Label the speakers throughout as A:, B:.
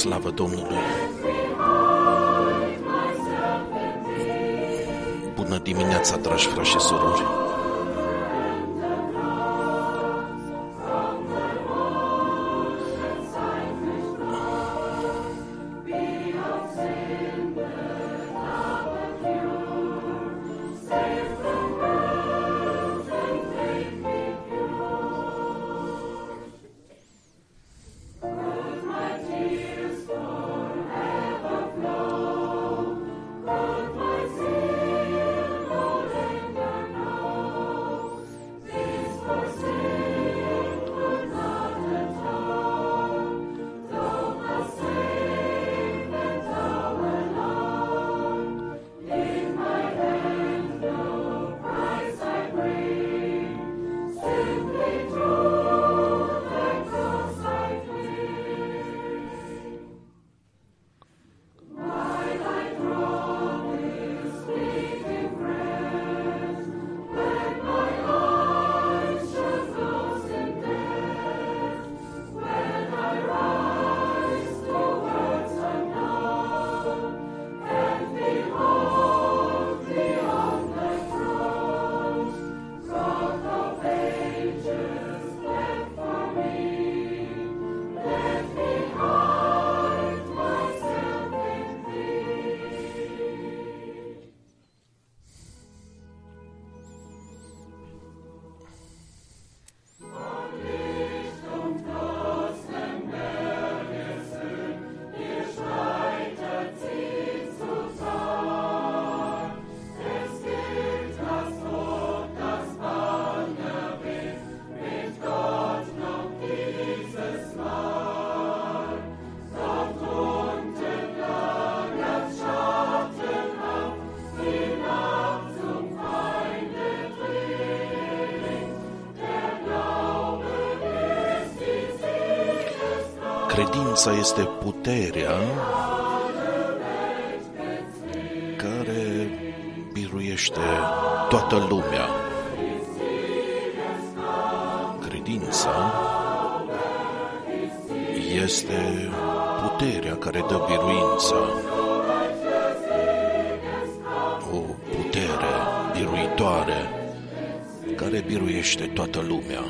A: Slavă Domnului! Bună dimineața, dragi frați și surori! Credința este puterea care biruiește toată lumea. Credința este puterea care dă biruința. O putere biruitoare care biruiește toată lumea.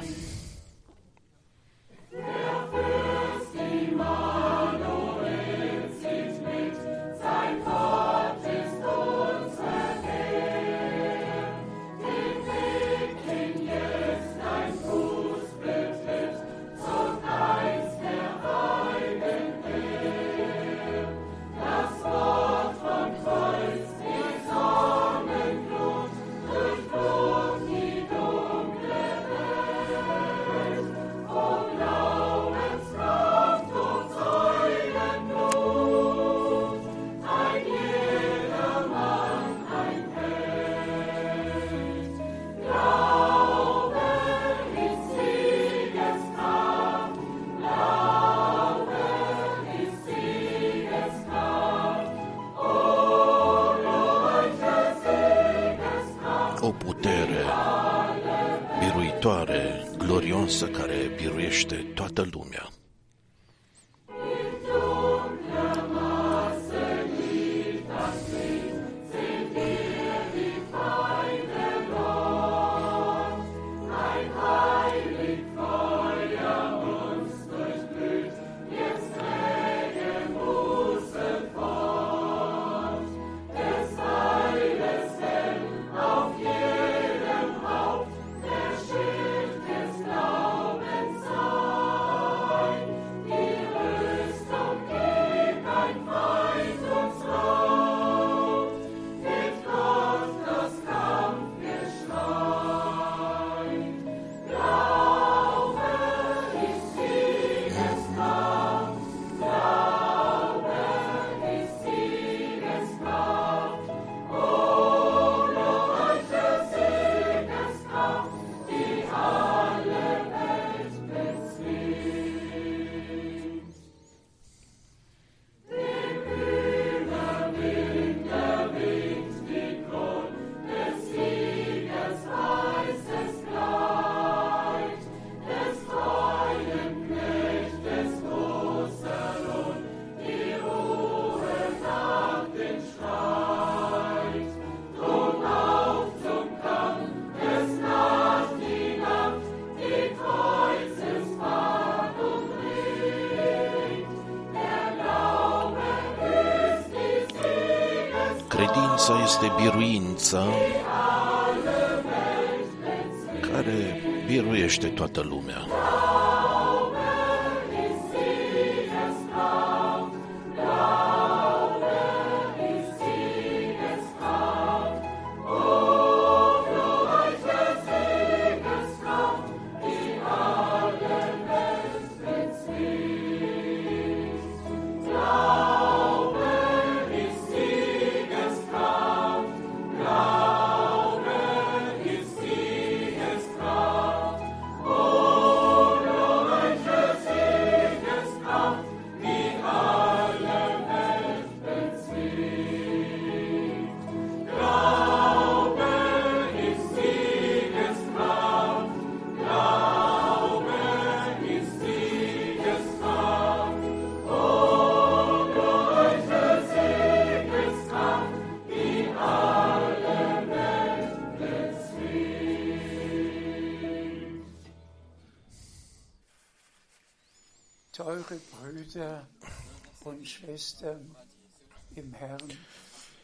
A: Este biruința care biruiește toată lumea.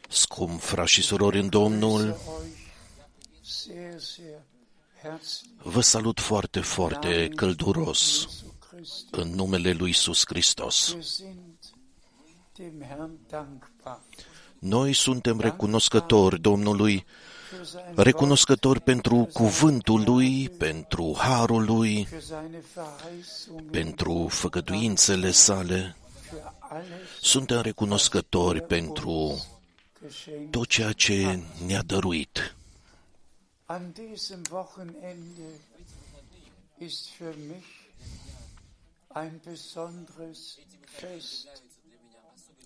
A: Scump frați și surori în Domnul,
B: grüße euch sehr, sehr herzlich
A: vă salut foarte, foarte călduros
B: Jesu Christi.
A: în numele lui Isus Hristos.
B: Wir sind dem Herrn dankbar
A: Noi suntem recunoscători Domnului,
B: für sein
A: recunoscători pentru cuvântul lui, pentru harul lui,
B: für seine Verheißungen,
A: pentru făgăduințele sale.
B: Für alles
A: Suntem recunoscători pentru
B: geschenkt.
A: tot ceea ce ne-a dăruit.
B: An diesem Wochenende ist für mich ein besonderes Fest.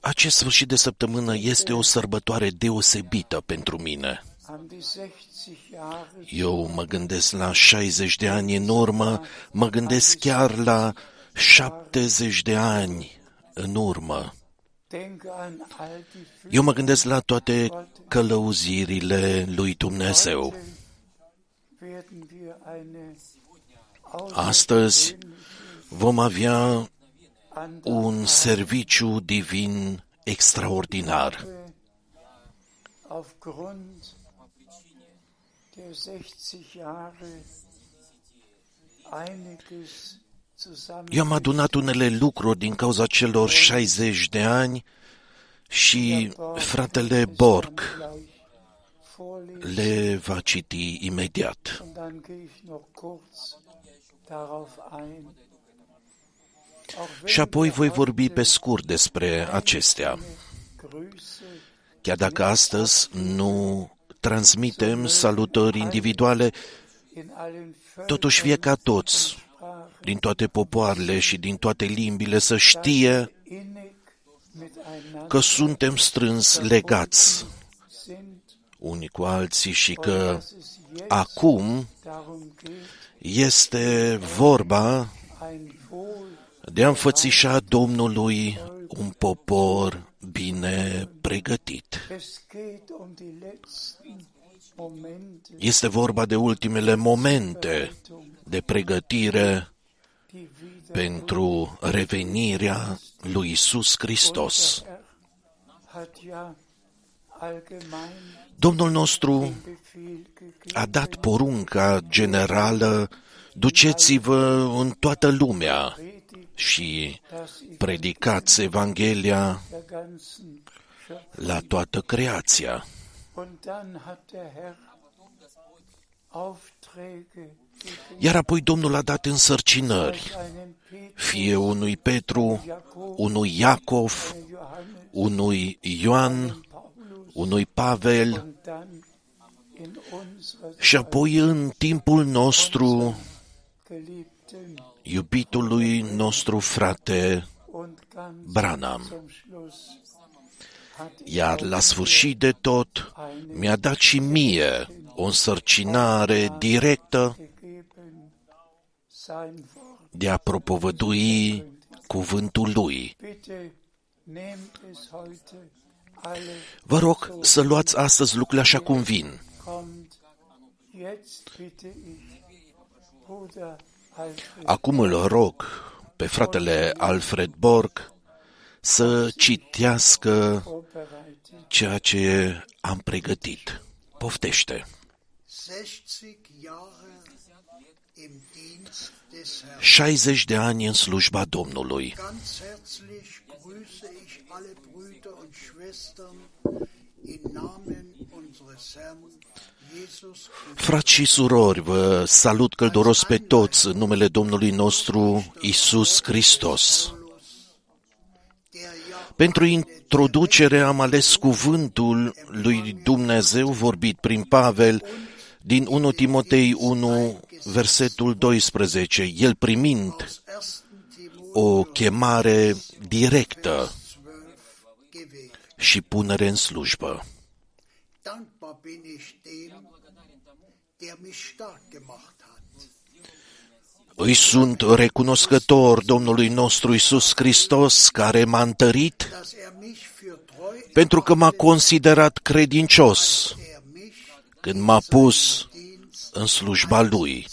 A: Acest sfârșit de săptămână este o sărbătoare deosebită pentru mine.
B: An die 60 Jahre
A: Eu mă gândesc la 60 de ani în urmă, mă gândesc chiar la 70 de ani în urmă.
B: denke an all die
A: Eu mă gândesc la toate călăuzirile lui Dumnezeu.
B: Heute werden wir eine
A: Astăzi vom avea
B: Andacht
A: un serviciu divin extraordinar.
B: Aufgrund der 60 Jahre einiges zusammen.
A: Eu am adunat unele lucruri din cauza celor 60 de ani și fratele Borg
B: vorlesen
A: le va citi imediat.
B: und dann gehe ich noch kurz darauf ein. Auch wenn
A: Și apoi
B: wir
A: voi vorbi
B: heute
A: pe scurt despre acestea.
B: Grüße
A: Chiar dacă astăzi nu transmitem salutări individuale,
B: in allen
A: totuși fie ca toți,
B: Völkern
A: din toate popoarele și din toate limbile, să știe
B: innig miteinander
A: că suntem strâns legați
B: sind
A: unii cu alții și
B: und
A: că
B: dass es jetzt
A: acum
B: darum geht,
A: este vorba
B: ein Wohl
A: de a înfățișa Domnului un popor bine pregătit.
B: Es geht um die letzten Momente
A: Este vorba de ultimele momente de pregătire
B: die wieder
A: pentru revenirea lui Isus Hristos.
B: Herr hat ja allgemein
A: Domnul nostru
B: Befehl gegeben,
A: a dat porunca generală, duceți-vă în toată lumea
B: predigt
A: și
B: das ich
A: predicați Evanghelia
B: der ganzen Schöpfung.
A: la toată creația.
B: Und dann hat der Herr Aufträge gegeben,
A: Iar apoi Domnul a dat însărcinări,
B: einem Petrus,
A: fie unui Petru,
B: Jakob,
A: unui Iacov,
B: Johannes,
A: unui Ioan,
B: Paulus
A: unui Pavel
B: und dann in unserer
A: și apoi în timpul nostru
B: geliebten
A: iubitului nostru frate
B: und ganz
A: Branham.
B: zum Schluss hat
A: Iar la sfârșit de tot mi-a dat și mie o însărcinare directă
B: gegeben sein Wort.
A: De a propovădui cuvântul lui.
B: Bitte nehmt es heute alle
A: Vă rog să luați astăzi lucrurile așa cum vin.
B: kommt. Jetzt bitte ich Bruder Alfred
A: Acum îl rog pe fratele Alfred Borg să citească
B: vorbereitet.
A: ceea ce am pregătit. Poftește!
C: 60 Jahre im Dienst des Herrn.
A: 60 de ani în slujba Domnului.
C: Ganz herzlich grüße ich alle Brüder und Schwestern im Namen unseres Herrn Jesus Christus.
A: Frați și surori, vă salut călduros pe toți în numele Domnului nostru Isus Hristos.
C: der ja
A: Pentru introducere am ales cuvântul lui Dumnezeu vorbit prin Pavel din 1 Timotei 1, versetul 12, el primind
C: 1. Timotheus
A: o chemare directă
C: 12 gewählt.
A: și punere în slujbă.
C: Dankbar bin ich dem, der mich stark gemacht hat.
A: Îi sunt recunoscător Domnului nostru Isus Hristos care m-a întărit
C: Dass er mich für treu
A: pentru că m-a considerat credincios
C: er mich
A: când m-a pus
C: Dienst,
A: în slujba Lui.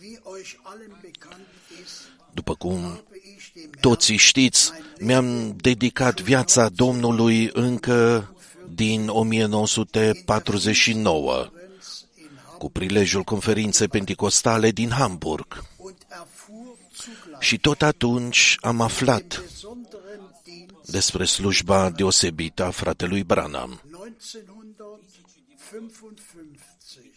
C: wie euch allen bekannt ist,
A: După cum
C: habe ich dem
A: toți știți, mi-am dedicat viața Domnului încă din 1949,
C: Herrn in Hamburg
A: cu prilejul conferinței pentecostale din Hamburg.
C: und erfuhr zugleich
A: Și tot atunci am aflat
C: besonderen Dienst
A: despre slujba deosebită a fratelui Branham.
C: 1955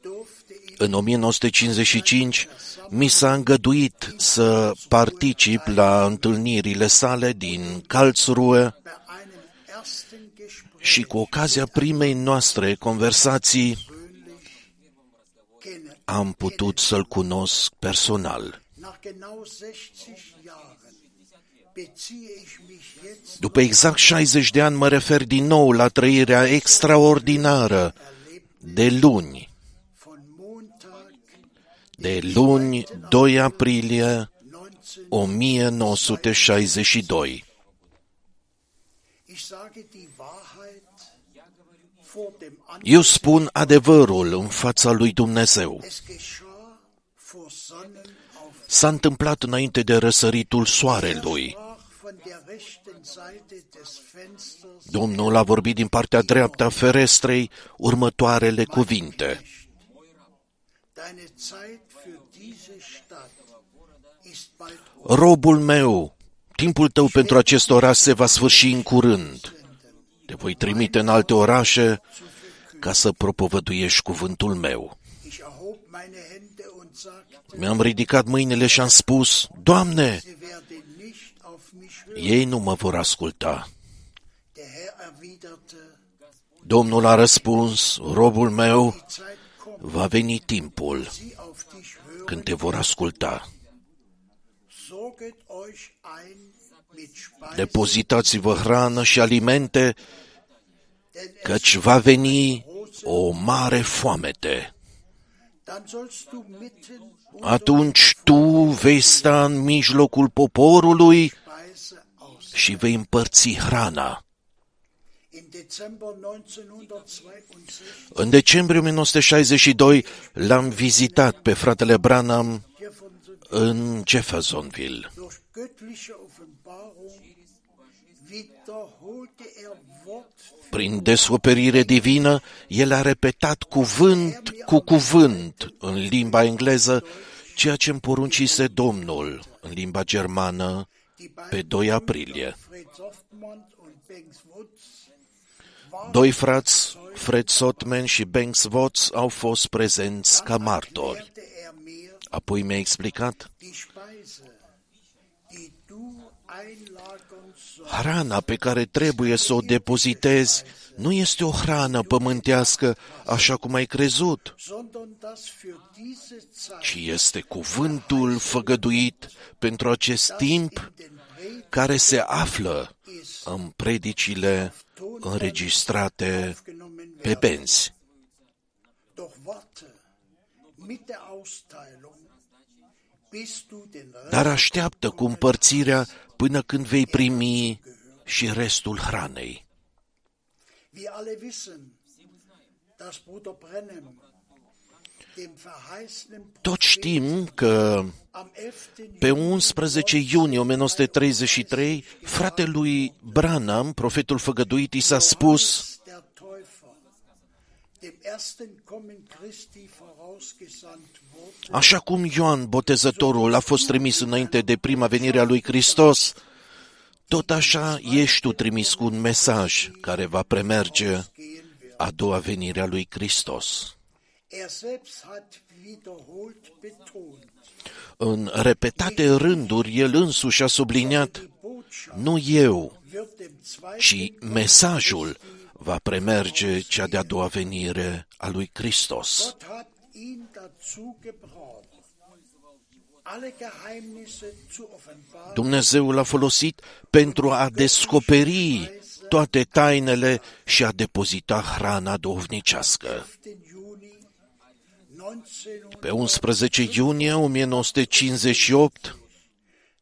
C: durfte ich
A: În 1955 mi s-a îngăduit să particip la întâlnirile sale din Karlsruhe
C: bei einem ersten Gespräch
A: și cu ocazia primei noastre conversații
C: kennen.
A: am putut să-l cunosc personal. După exact 60 de ani mă refer din nou la trăirea extraordinară de luni,
C: von Montag
A: de luni 2 aprilie
C: 19.
A: 1962.
C: Ich sage die Wahrheit vor dem An.
A: Eu spun adevărul în fața lui Dumnezeu.
C: Es geschah vor Sonnenaufgang.
A: S-a întâmplat înainte de răsăritul soarelui. Domnul a vorbit din partea dreaptă a ferestrei următoarele cuvinte.
C: Deine Zeit für diese Stadt ist bald um.
A: Robul meu, timpul tău pentru acest oraș se va sfârși în curând. Te voi trimite în alte orașe ca să propovăduiești cuvântul meu.
C: Ich erhob meine Hände und sagte,
A: Mi-am ridicat mâinile și am spus, Doamne, ei nu mă vor asculta.
C: Der Herr erwiderte,
A: Domnul a răspuns, robul meu,
C: die Zeit kommt,
A: va veni timpul
C: sie auf dich hören.
A: când te vor asculta.
C: Sorget euch ein mit Speise,
A: Depozitați-vă hrană și alimente,
C: denn es,
A: căci va veni o mare foamete.
C: dann sollst du mitten unter
A: Atunci tu vei sta în mijlocul poporului
C: Speise aus.
A: Și vei împărți hrana.
C: Im Dezember 1962
A: În decembrie 1962 l-am vizitat pe fratele Branham
C: Jefferson
A: în Jeffersonville.
C: durch göttliche Offenbarung wiederholte er Wort
A: Prin descoperire divină, el a repetat cuvânt cu cuvânt în limba engleză ceea ce îmi poruncise Domnul în limba germană
C: die
A: pe
C: beiden
A: 2 aprilie.
C: Fred Softmund und Banks Woods
A: Doi frați, Fred Sotman și Banks Watts, au fost prezenți ca martori.
C: erklärte er mir
A: Apoi mi-a explicat,
C: die Speise, die du einlagern sollst,
A: hrana pe care trebuie să o depozitezi nu este o hrană pământească așa cum ai crezut,
C: sondern das für diese Zeit
A: ci este cuvântul făgăduit pentru acest timp
C: den Predigt
A: care se află
C: ist,
A: în predicile înregistrate
C: aufgenommen
A: pe
C: werden.
A: benzi.
C: Doch warte mit der Austeilung, bis du den Rest
A: Dar așteaptă cu împărțirea până când vei primi și restul hranei.
C: Wir alle wissen, dass Bruder Brennem dem verheißenen
A: Tot știm că
C: am 11.
A: pe 11 iunie 1933, fratelui Branham, profetul făgăduit, i s-a spus
C: der Täufer, dem ersten Kommen Christi vorausgesandt wurde,
A: Așa cum Ioan Botezătorul a fost trimis înainte de prima venire a lui Hristos, tot așa ești tu trimis cu un mesaj care va premerge
C: gehen wird.
A: a doua venire a lui Hristos.
C: Er selbst hat wiederholt betont,
A: În repetate rânduri, el însuși a subliniat,
C: die Botschaft
A: nu eu,
C: wird dem zweiten
A: ci mesajul va premerge cea de-a doua venire a lui Hristos. Dumnezeu l-a folosit pentru a descoperi toate tainele și a depozita hrana dovnicească.
C: 5. Juni 1900
A: Pe 11 iunie 1958,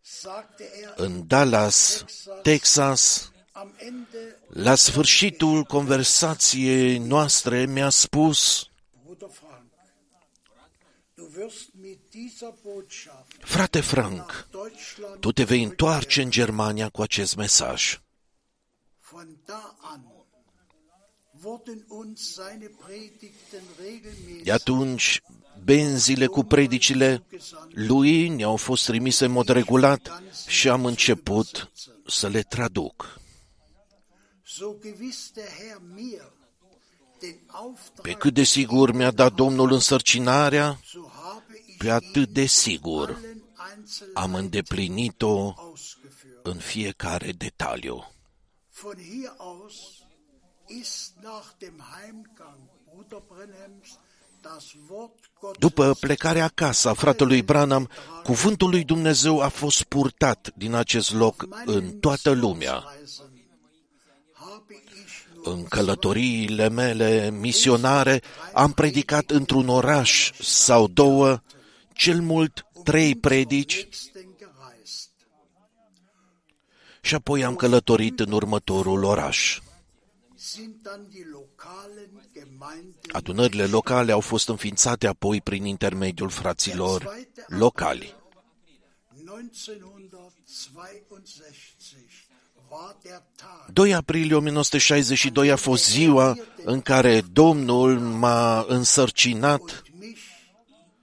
C: sagte er
A: în Dallas, Texas,
C: am Ende,
A: la sfârșitul conversației noastre mi-a spus, Frate Frank,
C: Deutschland
A: tu te vei întoarce în Germania cu acest mesaj.
C: von da an wurden uns seine Predigten
A: De
C: regelmäßig
A: atunci, benzile cu predicile lui ne-au fost trimise în mod regulat și am început să le traduc.
C: so gewiss der Herr mir den
A: Pe
C: Auftrag,
A: cât de sigur mi-a dat Domnul însărcinarea,
C: so habe ich
A: pe atât de sigur
C: allen Einzelnen
A: am îndeplinit-o
C: ausgeführt.
A: în fiecare detaliu.
C: Von hier aus ist nach dem Heimgang Bruder Brenhems das Wort Gottes
A: După plecarea acasă a fratelui Branham, cuvântul lui Dumnezeu a fost purtat din acest loc în toată lumea.
C: Reisen habe ich nur
A: În călătoriile mele misionare am predicat într-un oraș sau două, cel mult trei predici
C: nächsten gereist.
A: și apoi am călătorit în următorul oraș.
C: Sind dann die lokalen Gemeinden
A: Adunările locale au fost înființate apoi prin intermediul fraților locali.
C: 1962 war der Tag,
A: 2 aprilie 1962 a fost ziua în care Domnul m-a însărcinat
C: und mich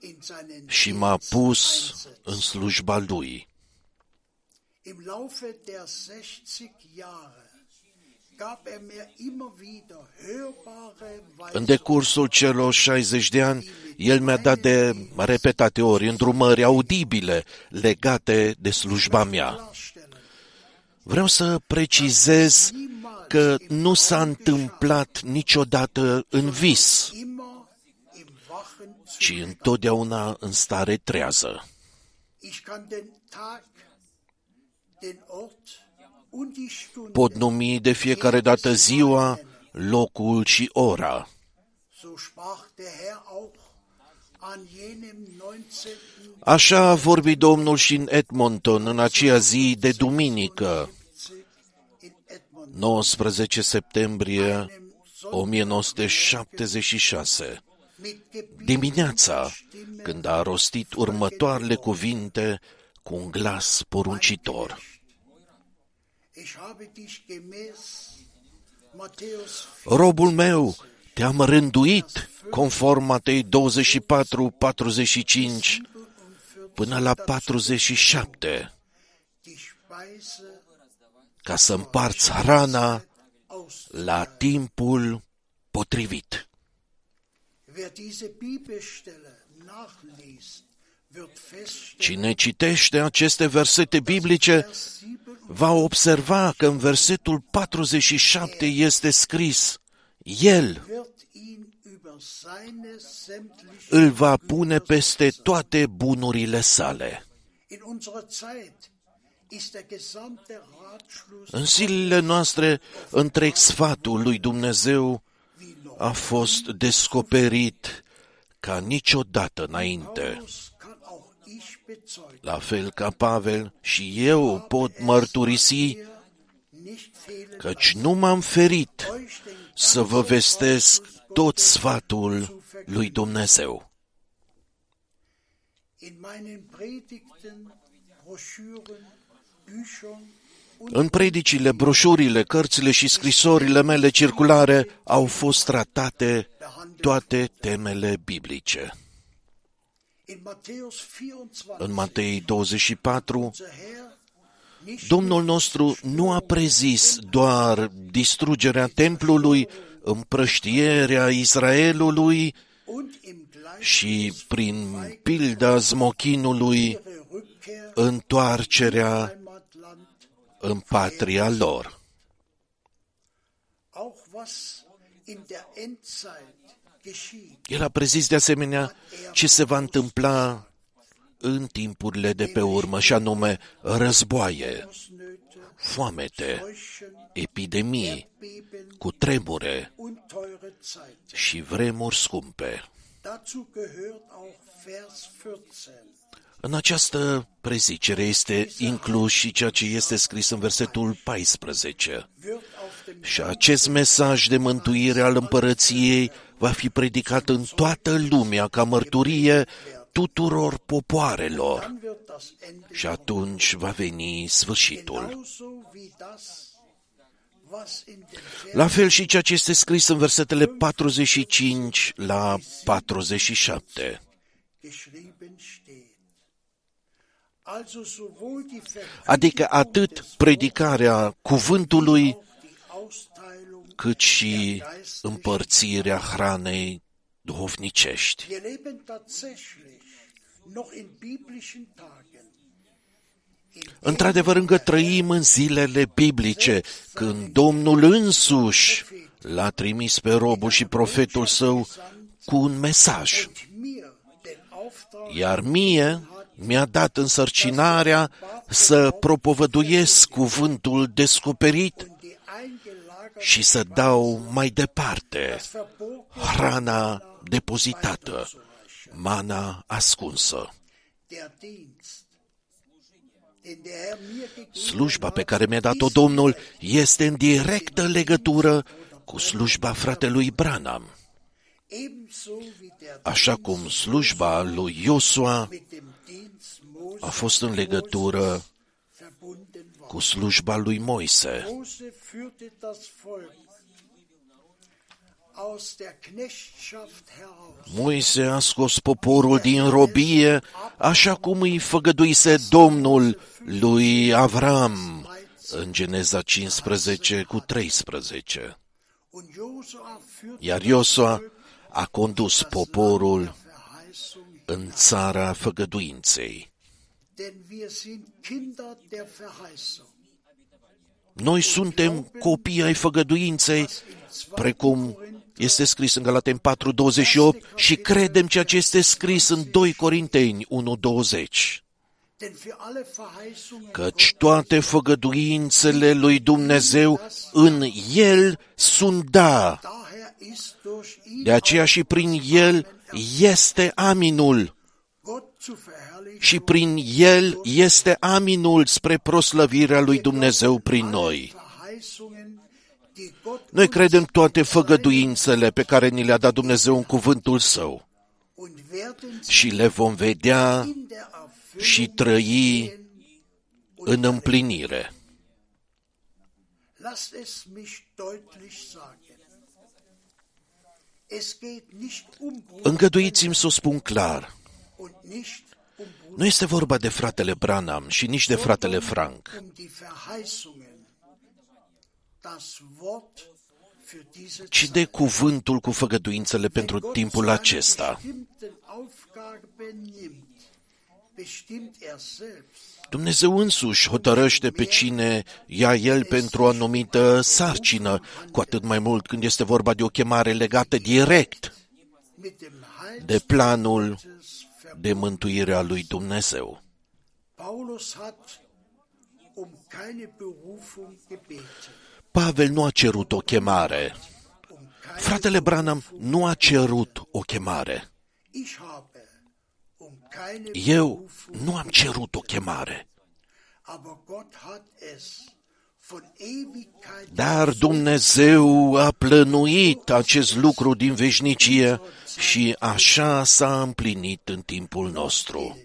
C: in seinen
A: și m-a pus în slujba Lui.
C: Im Laufe der 60 Jahre gab er mir immer wieder hörbare
A: În
C: Weisungen
A: decursul celor 60 de ani, El mi-a dat de repetate ori îndrumări audibile legate de slujba mea.
C: klarstellen.
A: Vreau să precizez că nu s-a întâmplat niciodată în vis,
C: Immer im wachen
A: ci
C: Zustand.
A: întotdeauna în stare trează.
C: Ich kann den Tag, den Ort und die Stunde,
A: Pot numi de fiecare dată ziua, locul și ora.
C: so sprach der Herr auch an jenem 19.
A: Așa a vorbit Domnul și în Edmonton în aceea zi de duminică,
C: in Edmond,
A: 19 septembrie
C: einem Sonntag
A: 1976.
C: Mit Gebiet
A: Dimineața, când a rostit următoarele cuvinte cu un glas poruncitor.
C: Ich habe dich gemäß Matthäus
A: Robul meu, te-am rânduit conform Matei 24, 45 până la 47,
C: die Speise
A: ca să împarți hrana
C: aus.
A: la timpul potrivit. Cine citește aceste versete biblice
C: Vers 7
A: va observa că în versetul 47 este scris, El
C: wird ihn über seine sämtlichen
A: îl va pune peste toate bunurile sale.
C: In unserer Zeit ist der gesamte Ratschluss
A: În zilele noastre, întreg sfatul lui Dumnezeu
C: wie noch.
A: A fost descoperit ca niciodată înainte.
C: Paulus kann auch ich bezeugen,
A: La fel ca Pavel și eu pot mărturisi
C: hier nicht fehlen
A: căci nu m-am ferit
C: euch den
A: să vă vestesc tot sfatul lui Dumnezeu.
C: In meinen Predigten, Broschüren, Büchern und
A: În predicile, broșurile, cărțile și scrisorile mele circulare au fost tratate toate temele biblice.
C: in Matthäus 24
A: În Matei 24,
C: unser Herr nicht
A: Domnul nostru nu a prezis doar distrugerea templului, împrăștierea Israelului
C: und im gleichen
A: și prin pilda smochinului
C: ihre Rückkehr
A: întoarcerea
C: Heimatland,
A: în patria lor.
C: auch was in der Endzeit geschieht,
A: El a prezis de asemenea ce se va întâmpla în timpurile de pe urmă, și anume războaie,
C: Hungersnöte,
A: foamete,
C: Seuchen,
A: epidemii,
C: Beben
A: cu tremure
C: und teure Zeiten.
A: și vremuri scumpe. În această prezicere este inclus și ceea ce este scris în versetul 14.
C: Wird auf dem
A: Și acest mesaj de mântuire al împărăției va fi predicat în toată lumea ca mărturie tuturor popoarelor.
C: dann wird das Ende
A: Și atunci va veni sfârșitul.
C: genauso wie das, was in den Versen
A: La fel și ceea ce este scris în versetele 45 la 47. Adică
C: Verkündigung
A: atât
C: des
A: predicarea cuvântului,
C: auch die Austeilung
A: cât și împărțirea hranei duhovnicești.
C: Wir leben tatsächlich noch in biblischen Tagen.
A: Într-adevăr, încă trăim în zilele biblice, când Domnul însuși l-a trimis pe robul și profetul său cu un mesaj.
C: Und mir den Auftrag
A: Iar mie mi-a dat însărcinarea să propovăduiesc cuvântul descoperit
C: und die eingelagerte
A: și să dau mai departe
C: das verbotene
A: hrana depozitată, mana ascunsă.
C: der Dienst, den der Herr mir gegeben
A: Slujba pe
C: hat,
A: care mi-a dat-o Domnul este în directă legătură cu slujba fratelui Branham,
C: ebenso wie der
A: așa cum slujba lui Iosua a fost în legătură
C: verbunden war.
A: cu slujba lui Moise.
C: Mose führte das Volk aus der Knechtschaft heraus.
A: Moise a scos poporul din robie, așa cum îi făgăduise Domnul lui Avram în Geneza 15 cu 13.
C: Und Josua führte
A: Iar Iosua a condus poporul
C: Verheißung,
A: în țara făgăduinței.
C: Denn wir sind Kinder der Verheißung.
A: Noi suntem copii ai făgăduinței, precum este scris în Galaten 4.28 și credem ceea ce este scris în 2 Corinteni 1.20.
C: Denn für alle Verheißungen
A: Căci toate făgăduințele lui Dumnezeu în El sunt da.
C: daher ist durch ihn
A: De aceea și prin El este aminul
C: Gott zu verherrlichen
A: și prin El este aminul spre proslăvirea lui Dumnezeu prin noi.
C: Verheißungen, die Gott
A: Noi
C: uns
A: credem toate făgăduințele pe care ni le-a dat Dumnezeu în cuvântul Său
C: und werden sie
A: și le vom vedea
C: in der Erfüllung
A: și trăi în împlinire.
C: Lasst es mich deutlich sagen. Es geht nicht um Bruder
A: Îngăduiți-mi să o spun clar.
C: und nicht um Bruder,
A: Nu este vorba de fratele Branham și nici de fratele Frank,
C: um die Verheißungen. Das Wort für diese
A: ci de cuvântul cu făgăduințele pentru timpul acesta.
C: bestimmten Aufgaben nimmt, bestimmt er selbst.
A: Dumnezeu însuși hotărăște pe cine ia El pentru o anumită sarcină, cu atât mai mult când este vorba de o chemare legată direct
C: Mit dem Heil
A: de planul de mântuire a lui Dumnezeu.
C: Paulus hat um keine Berufung gebeten.
A: Pavel nu a cerut o chemare.
C: Um keine
A: Fratele Branham nu a cerut o chemare.
C: Ich habe um keine
A: Eu
C: Berufung,
A: nu am cerut o chemare.
C: aber Gott hat es von Ewigkeit
A: Dar Dumnezeu a plănuit acest lucru din veșnicie și așa s-a împlinit în timpul nostru.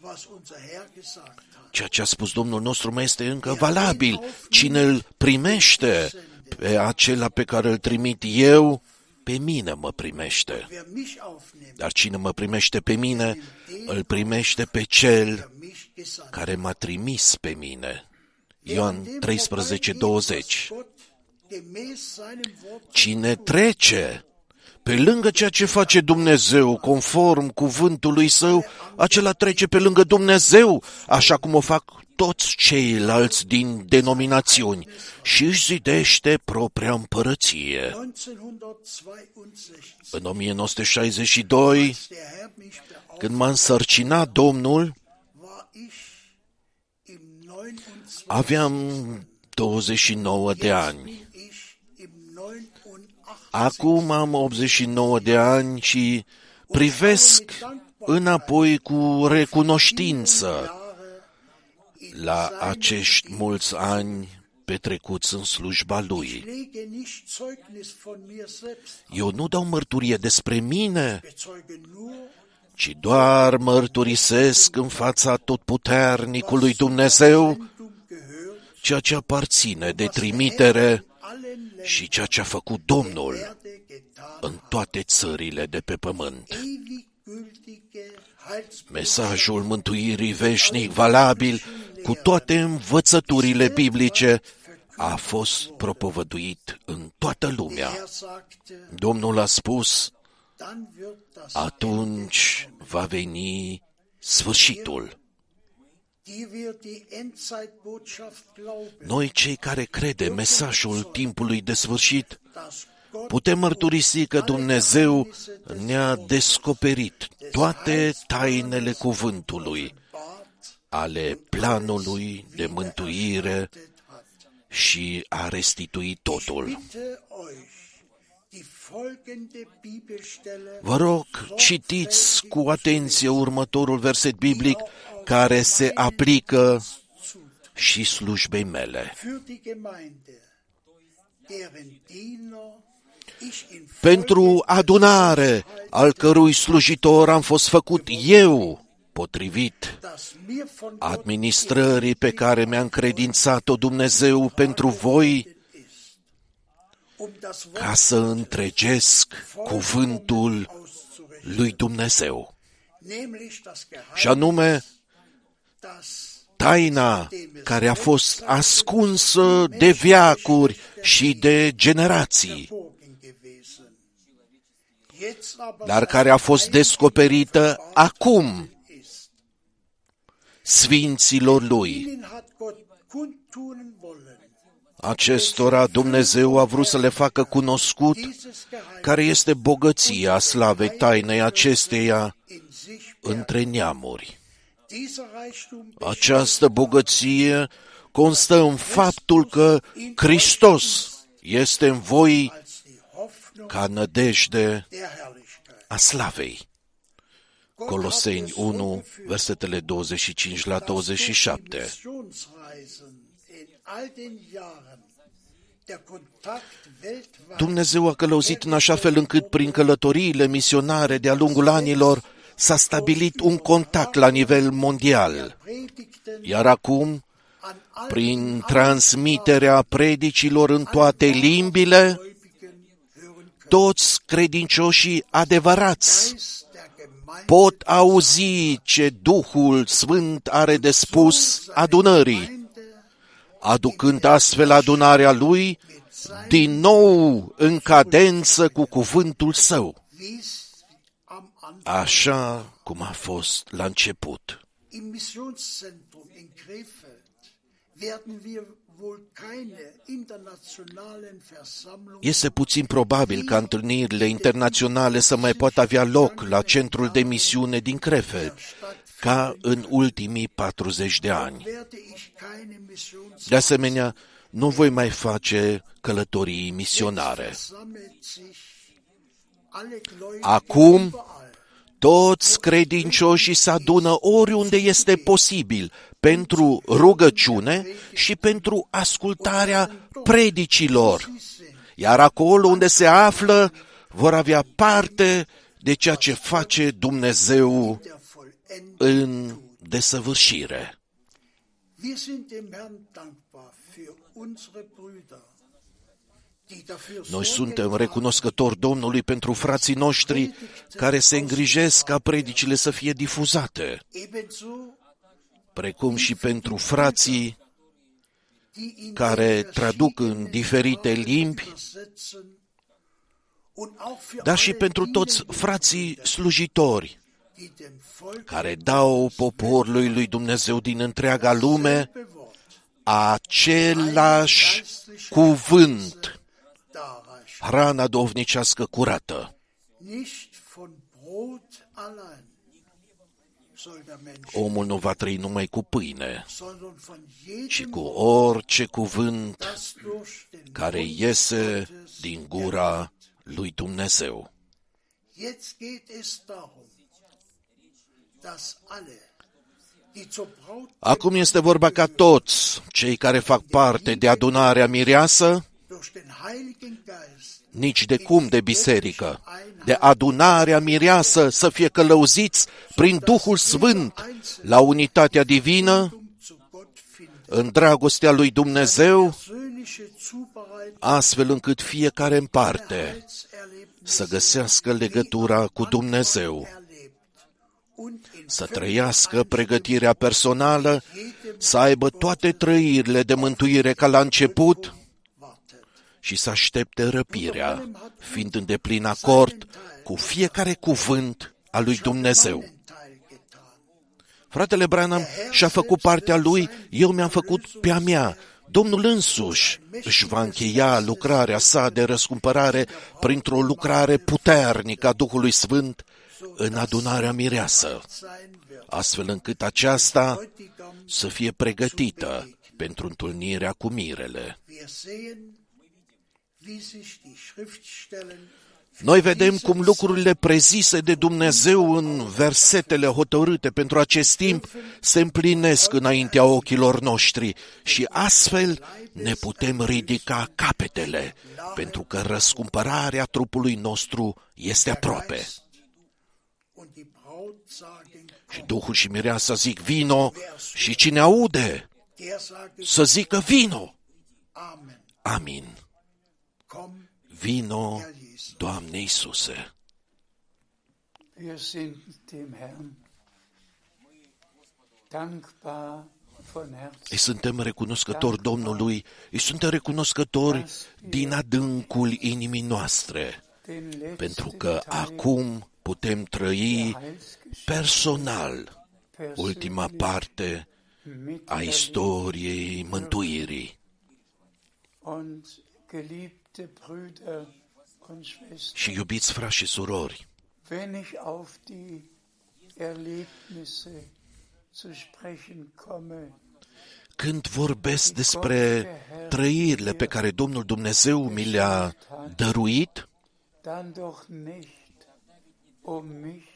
C: was unser Herr gesagt hat.
A: Ceea ce a spus Domnul nostru mai este încă valabil. Cine îl primește pe acela pe care îl trimit eu, pe mine mă primește.
C: Wer mich aufnimmt,
A: Dar cine mă primește pe mine, îl primește pe cel
C: der mich gesandt
A: care m-a trimis pe mine.
C: Wer
A: Ioan
C: an dem
A: 13,
C: vorbeigeht,
A: 20.
C: was Gott gemäß seinem Wort
A: Cine trece pe lângă ceea ce face Dumnezeu, conform cuvântului său, acela trece pe lângă Dumnezeu, așa cum o fac toți ceilalți din denominațiuni și își zidește propria împărăție.
C: 1962,
A: În 1962,
C: als der Herr mich beauftragt,
A: când m-a însărcinat Domnul,
C: war ich im 29.
A: aveam 29 de ani.
C: bin ich im 89.
A: Acum am 89 de ani și privesc înapoi cu recunoștință
C: Jahre
A: la acești mulți ani petrecuți în slujba Lui.
C: lege nicht Zeugnis von mir selbst,
A: Eu nu dau mărturie despre mine,
C: bezeuge nur,
A: ci doar mărturisesc în fața totputernicului Dumnezeu
C: Sendung gehört,
A: ceea ce aparține de trimitere
C: allen Ländern
A: și ceea ce a făcut Domnul
C: Erde getan,
A: în toate țările de pe pământ.
C: ewig gültige Heilsbotschaft
A: Mesajul mântuirii veșnic valabil cu toate învățăturile biblice a fost propovăduit în toată lumea.
C: Er sagte,
A: Domnul a spus,
C: dann wird das
A: atunci va veni sfârșitul. Noi cei care credem mesajul timpului de sfârșit,
C: dass Gott
A: putem mărturisi că Dumnezeu ne-a descoperit toate tainele cuvântului,
C: bat,
A: ale planului de mântuire
C: hat.
A: și a restituit totul.
C: Bitte euch, die folgende Bibelstelle
A: Vă rog, citiți cu atenție următorul verset biblic care se aplică și slujbei mele.
C: für die Gemeinde, deren Diener ich in
A: Pentru adunare, al cărui slujitor am fost făcut eu, potrivit
C: das mir von Gott
A: administrării pe care mi-a încredințat-o Dumnezeu pentru voi,
C: um das Wort
A: ca să întregesc cuvântul
C: auszurichten,
A: lui Dumnezeu.
C: nämlich das
A: Și
C: Geheimnis,
A: anume,
C: das
A: taina care a fost ascunsă de viacuri și de generații,
C: verborgen gewesen, jetzt aber
A: dar care a fost descoperită acum
C: ist.
A: sfinților lui.
C: Ihnen hat Gott kundtun wollen,
A: Acestora Dumnezeu a vrut să le facă cunoscut
C: dieses Geheimnis
A: care este bogăția slavei tainei acesteia
C: in sich
A: între neamuri.
C: Dieser Reichtum
A: Această bogăție constă în faptul că Hristos este în voi
C: als die Hoffnung
A: ca nădejde
C: der Herrlichkeit.
A: a slavei.
C: Gott
A: Coloseni
C: hat es so
A: 1,
C: geführt,
A: versetele 25 la
C: dass durch die
A: 27.
C: Missionsreisen in all den Jahren der Kontakt weltweit
A: Dumnezeu a călăuzit în așa fel încât prin călătoriile misionare de-a lungul anilor s-a stabilit un contact la nivel mondial.
C: predigten
A: Iar acum,
C: an allen
A: prin transmiterea predicilor în toate limbile,
C: Gläubigen hören können.
A: toți credincioșii adevărați
C: Geist der Gemeinde
A: pot auzi ce Duhul Sfânt are de spus adunării, aducând astfel adunarea lui din nou în cadență cu cuvântul său, așa cum a fost la început.
C: im Missionszentrum in Krefeld werden wir wohl keine internationalen Versammlungen
A: Este puțin probabil ca întâlnirile internaționale să mai poată avea loc la centrul de misiune din Krefeld, ca în ultimii 40 de ani.
C: werde ich keine Missions
A: De asemenea, nu voi mai face călătorii misionare.
C: versammelt sich alle Gläubigen
A: Acum,
C: überall.
A: Toți credincioșii se adună oriunde este posibil pentru rugăciune și pentru ascultarea predicilor. Iar acolo unde se află, vor avea parte de ceea ce face Dumnezeu
C: der Vollendung
A: în desăvârșire.
C: Wir sind dem Herrn dankbar für unsere Brüder, die dafür
A: Noi
C: sorgen,
A: suntem recunoscători Domnului pentru frații noștri care se îngrijesc ca predicile să fie difuzate,
C: ebenso
A: precum și pentru frații
C: die in
A: care
C: den
A: traduc în
C: verschiedenen
A: diferite
C: Sprachen
A: limbi,
C: übersetzen und auch für
A: dar și
C: alle
A: pentru toți
C: dienenden
A: frații
C: Brüder,
A: slujitori
C: die dem Volk
A: care dau poporului lui Dumnezeu din întreaga lume
C: dasselbe Wort
A: același cuvânt,
C: darreichen.
A: Hrana dovnicească curată.
C: Nicht von Brot allein soll der Mensch,
A: Omul nu va trăi numai cu pâine,
C: sondern von
A: ci
C: jedem
A: cu
C: Wort,
A: orice cuvânt
C: das durch den
A: care
C: Mund
A: iese
C: Gottes
A: din gura lui Dumnezeu.
C: Jetzt geht es darum, dass alle, die zur Braut
A: Acum este vorba ca toți cei care fac parte de adunarea mireasă,
C: durch den Heiligen Geist
A: nici de cum de biserică, de adunarea mireasă să fie călăuziți prin Duhul Sfânt la unitatea divină,
C: zu Gott finden.
A: în dragostea lui Dumnezeu,
C: Persönliche Zubereitung
A: astfel încât fiecare în parte
C: Heilserlebnis
A: să găsească legătura cu Dumnezeu,
C: erlebt und in
A: să trăiască pregătirea personală, să aibă toate trăirile de mântuire ca la început
C: wartet.
A: Și să aștepte răpirea, fiind în deplin acord cu fiecare cuvânt al lui Dumnezeu.
C: Meinen Teil getan.
A: Fratele Branham și-a făcut partea lui, eu mi-am făcut pe a mea. Domnul însuși își va încheia lucrarea sa de răscumpărare printr-o lucrare puternică a Duhului Sfânt în adunarea mireasă,
C: Sein wird.
A: astfel încât aceasta
C: Bräutigam,
A: să fie pregătită pentru întâlnirea cu mirele. Noi vedem cum lucrurile prezise de Dumnezeu în versetele hotărâte pentru acest timp se împlinesc înaintea ochilor noștri și astfel ne putem ridica capetele, pentru că răscumpărarea trupului nostru este aproape.
C: und die Braut sagen,
A: Și Duhul și Mireasa zic vino și cine aude
C: der sage,
A: să zică vino.
C: Amen.
A: Amin.
C: Komm,
A: Vino,
C: Herr Jesus.
A: Doamne Iisuse.
B: Wir sind dem Herrn dankbar von Herzen.
A: Îi suntem recunoscători Domnului, îi suntem recunoscători din adâncul inimii noastre,
B: Den letzten
A: pentru că
B: Teil
A: acum putem trăi
B: der Heilsgeschichte
A: personal ultima
B: persönlich
A: parte a
B: miterlebt.
A: istoriei mântuirii.
B: Und geliebte Brüder und Schwestern,
A: Și iubiți frați și surori,
B: wenn ich auf die Erlebnisse zu sprechen komme,
A: când vorbesc despre trăirile pe care Domnul Dumnezeu mi le-a dăruit,
B: dann doch nicht, um mich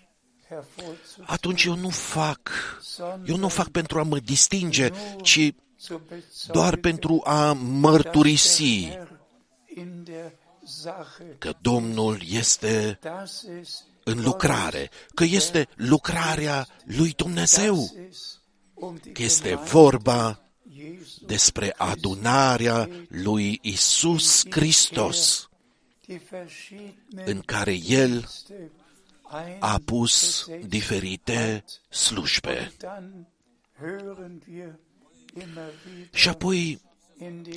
B: hervorzuheben,
A: atunci eu nu fac,
B: sondern
A: eu nu fac pentru a mă distinge, ci
B: zu
A: doar
B: bezeugen,
A: pentru a
B: dass der
A: mărturisi că Domnul este
B: dass es
A: în lucrare, că este lucrarea lui Dumnezeu,
B: dass es um die
A: că este
B: Gemeinde
A: vorba
B: Jesu
A: despre adunarea lui Isus Hristos,
B: die verschiedenen
A: în care El
B: Dienste
A: a pus
B: eingesetzt
A: diferite
B: hat.
A: slujbe.
B: Dann hören wir immer
A: Și
B: wieder
A: apoi
B: in die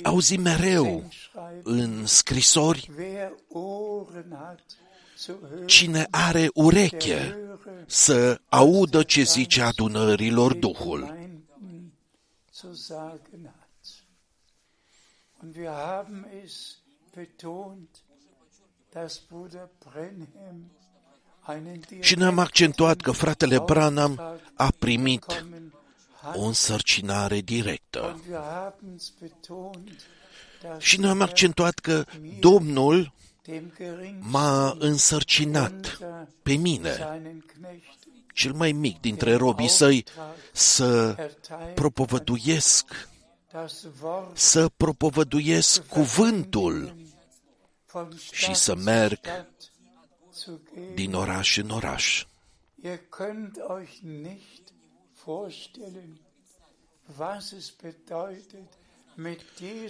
A: auzim mereu
B: Sendschreiben,
A: în scrisori,
B: wer Ohren hat zu hören,
A: cine are ureche
B: höre,
A: să audă ce zice adunărilor Duhul.
B: Gemeinden zu sagen hat. Und wir haben es betont, dass Bruder Brenhem einen
A: Și ne-am accentuat că fratele Branham
B: Auftrag
A: a primit
B: bekommen hat.
A: O însărcinare directă.
B: Und wir haben es betont, dass
A: Și ne-am
B: er
A: accentuat că Domnul
B: dem geringsten
A: m-a însărcinat
B: unter
A: pe mine,
B: seinen Knechten
A: cel mai mic dintre robii săi, să
B: erteilt
A: propovăduiesc,
B: das Wort
A: să propovăduiesc cuvântul
B: von
A: și
B: Stadt
A: să
B: zu
A: merg
B: Stadt zu gehen.
A: din oraș în oraș.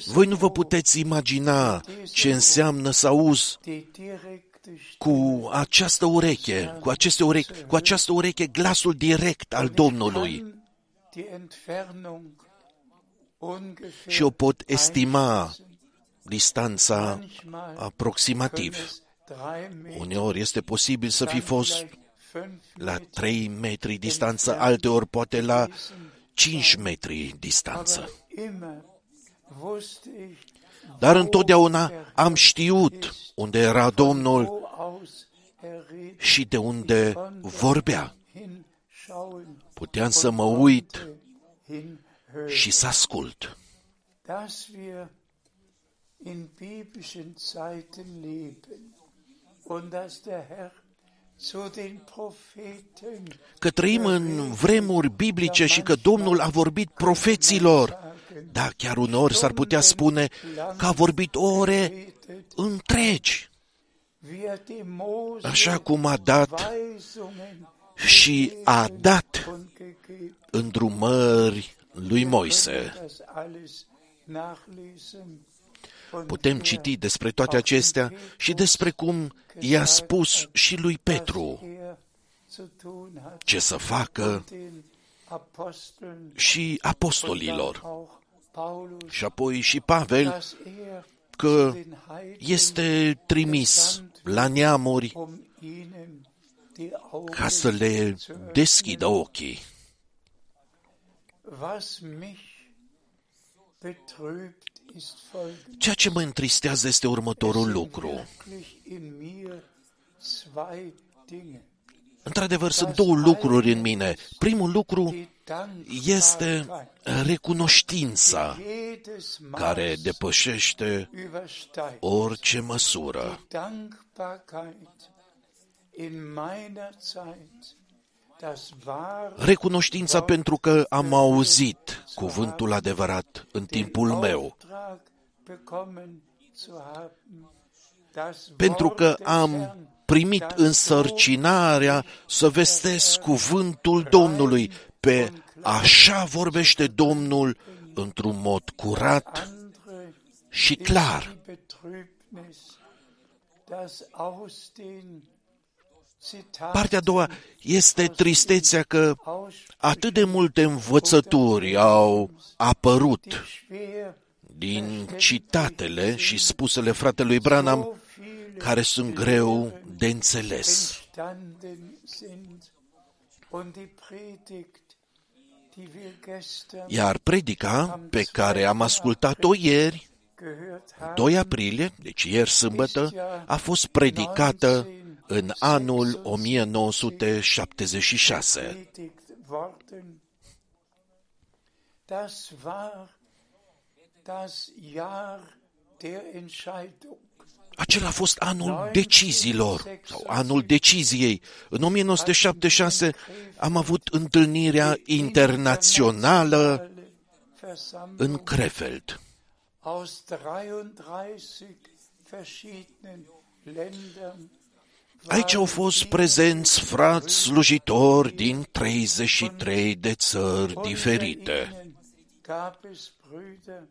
A: Voi nu vă
B: Ohr
A: puteți imagina ce înseamnă să auzi
B: die direkte
A: cu această ureche, cu aceste urechi, cu această ureche glasul direct al Domnului
B: kann die Entfernung ungefähr
A: și o pot estima
B: einschätzen.
A: distanța
B: Manchmal können
A: aproximativ.
B: es drei Meter,
A: Uneori este posibil să fi
B: dann
A: fost
B: vielleicht fünf
A: la
B: Meter
A: 3 metri distanță, alteori poate la 5 metri distanță.
B: Aber immer wusste ich,
A: Dar întotdeauna am știut unde era Domnul
B: wo aus er redet,
A: și de unde vorbea.
B: hinschauen
A: Puteam să mă uit
B: hinhören.
A: și să ascult.
B: Dass wir in biblischen Zeiten leben und dass der Herr zu den Propheten
A: Că trăim în vremuri biblice și că Domnul a vorbit profeților. Da, chiar uneori s-ar putea spune că a vorbit ore
B: redet,
A: întregi,
B: wie er dem Mose
A: așa cum a dat
B: Weisungen
A: și a dat
B: und gegeben.
A: îndrumări lui
B: Wir
A: Moise. Putem
B: wir
A: citi despre toate acestea și despre cum i-a spus și lui Petru
B: er zu tun hat
A: ce să facă
B: den Aposteln
A: și
B: und
A: apostolilor.
B: dann auch Paulus,
A: Și apoi și Pavel
B: dass er
A: că
B: den Heiden
A: este trimis la neamuri
B: um ihnen die Augen
A: ca să le
B: zu öffnen.
A: deschidă ochii.
B: Was mich betrübt ist folgendes.
A: Ceea ce mă întristează este următorul lucru.
B: Wirklich in mir zwei Dinge.
A: Într-adevăr, sunt două lucruri în mine. Primul lucru
B: Die
A: este
B: Dankbarkeit,
A: recunoștința
B: jedes Maß
A: care depășește
B: übersteigt.
A: orice măsură. Recunoștința pentru că am auzit cuvântul adevărat în timpul meu,
B: Auftrag bekommen zu haben, das
A: pentru că
B: Wort des
A: am
B: Herrn,
A: primit
B: das
A: însărcinarea să vestesc cuvântul Domnului. Pe așa vorbește Domnul într-un mod curat
B: andere
A: și
B: ist
A: clar. Partea a doua este tristețea că
B: aus
A: atât de multe învățături au apărut
B: die schwer
A: din citatele și spusele fratelui Branham
B: so viele
A: care sunt greu de înțeles.
B: entstanden sind und die Predigt, die wir gestern
A: Iar predica pe care am ascultat-o ieri,
B: gehört haben,
A: 2 aprilie, deci ieri sâmbătă, a fost predicată în anul 1976.
B: predigt worden. Das war das Jahr der Entscheidung.
A: Acela a fost anul deciziilor, sau anul deciziei. În 1976 am avut întâlnirea internațională
B: Versammlung
A: în Krefeld. Aici au fost prezenți frați slujitori din 33 de țări diferite.
B: ihnen gab es Brüder,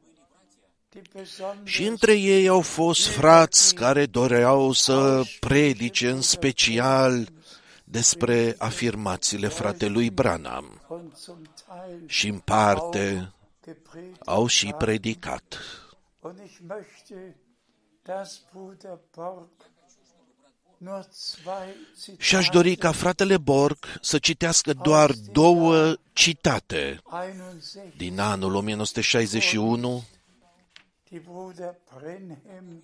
B: die besonders
A: Și între ei au fost frați care doreau să predice în special despre afirmațiile fratelui Branham
B: und zum Teil
A: și în parte
B: gepredigt
A: au și
B: haben.
A: predicat. Și aș dori ca
B: Zitate
A: fratele Borg să citească doar două citate
B: 61,
A: din anul 1961
B: die Bruder Brenhem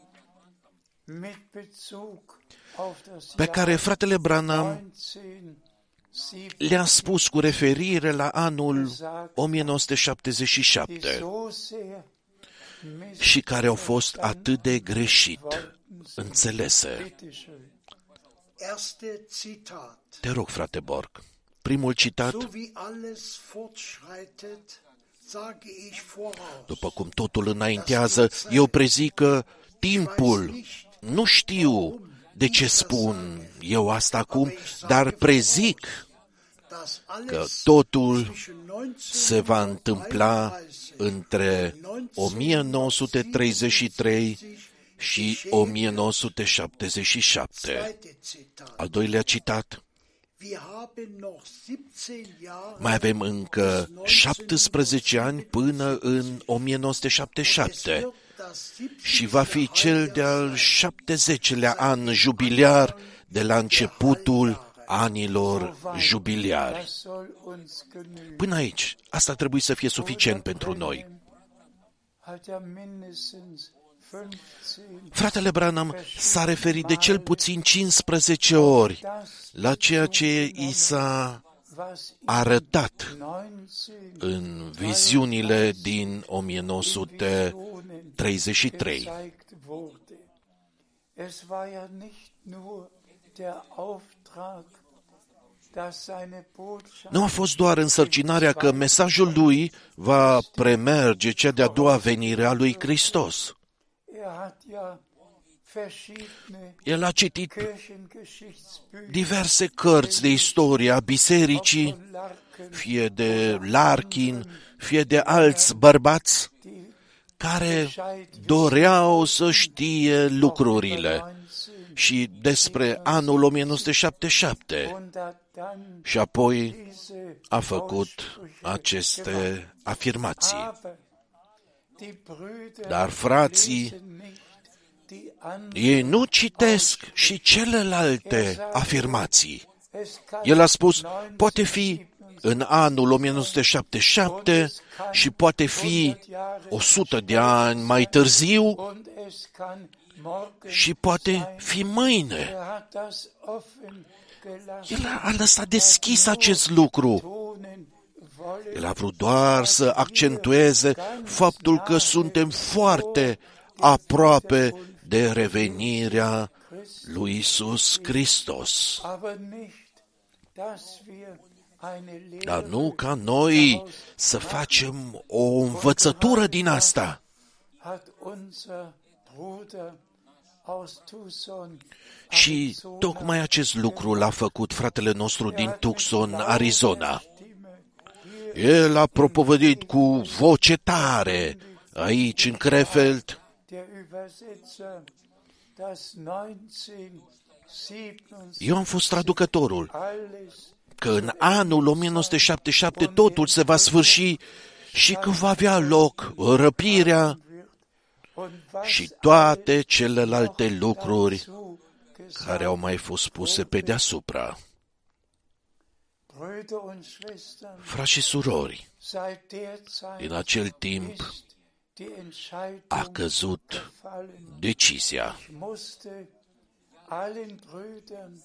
B: mit Bezug auf das
A: pe care fratele Branham
B: 1907
A: le-a spus cu referire la anul
B: die
A: 1977
B: so sehr
A: și care au fost atât de greșit înțelese. Te rog, frate Borg. Primul citat,
C: So wie alles fortschreitet, sage ich voraus.
A: după cum totul înaintează, eu prezic că timpul, nu știu de ce spun eu asta acum, dar prezic
C: dass
A: că
C: alles
A: totul
C: zwischen
A: se va întâmpla
C: 1933
A: între 1933 și 1977.
C: Zweite Zitat.
A: Al doilea citat.
C: Wir haben noch 17 Jahre
A: Mai avem încă 17 ani până în 1977
C: wird das 70.
A: și va fi cel de-al 70-lea an jubiliar de la începutul anilor jubiliari.
B: Das soll uns genügen.
A: Până aici, asta trebuie să fie suficient pentru noi.
B: Hat er mindestens 15
A: Fratele Branham s-a referit de cel puțin 15 ori
B: das,
A: la ceea ce i s-a
B: was
A: arătat
B: 19
A: în viziunile din 1933.
B: gezeigt wurde. Es war ja nicht nur der Auftrag, dass seine Botschaft
A: Nu a fost doar însărcinarea că mesajul lui va premerge cea de-a doua venire a lui Hristos. El a citit
B: Kirchengeschichtsbücher
A: diverse cărți de istoria bisericii,
B: von Larken,
A: fie de Larkin, fie de alți bărbați
B: die
A: care doreau să știe lucrurile
B: 19
A: și despre anul 1977
B: und hat dann
A: și apoi
B: diese
A: a făcut
B: Aussprüche gemacht.
A: aceste afirmații.
B: Aber die Brüder
A: Dar frații,
B: lesen nicht die anderen.
A: ei nu citesc și celelalte afirmații.
B: Es kann
A: El a spus, poate fi în anul 1977 și poate fi 100 de ani mai târziu
B: und es kann morgen
A: și poate fi mâine.
B: Er hat das offen gelassen.
A: El a lăsat deschis acest lucru.
B: Tonen wollen
A: El a vrut doar să accentueze faptul că suntem foarte aproape de revenirea lui Isus Hristos.
B: aber nicht, dass wir eine
A: Dar
B: Lehre
A: nu ca noi să facem o învățătură din asta.
B: hat unser Bruder aus Tucson
A: Și
B: Arizona,
A: tocmai acest lucru l-a făcut fratele nostru din Tucson, Arizona.
B: Stimme hier
A: El a propovădit cu voce tare aici în Krefeld
B: der Übersetzer das 1977
A: Eu am fost traducătorul,
B: alles
A: că în anul 1977 totul se va sfârși și că va avea loc răpirea
B: wird und was
A: și toate celelalte
B: noch
A: lucruri
B: dazu gesagt
A: care au mai fost puse pe deasupra.
B: Brüder und Schwestern,
A: Frați și surori,
B: seit der Zeit
A: în acel timp
B: ist die Entscheidung
A: a căzut
B: gefallen.
A: decizia.
B: Ich musste allen Brüdern,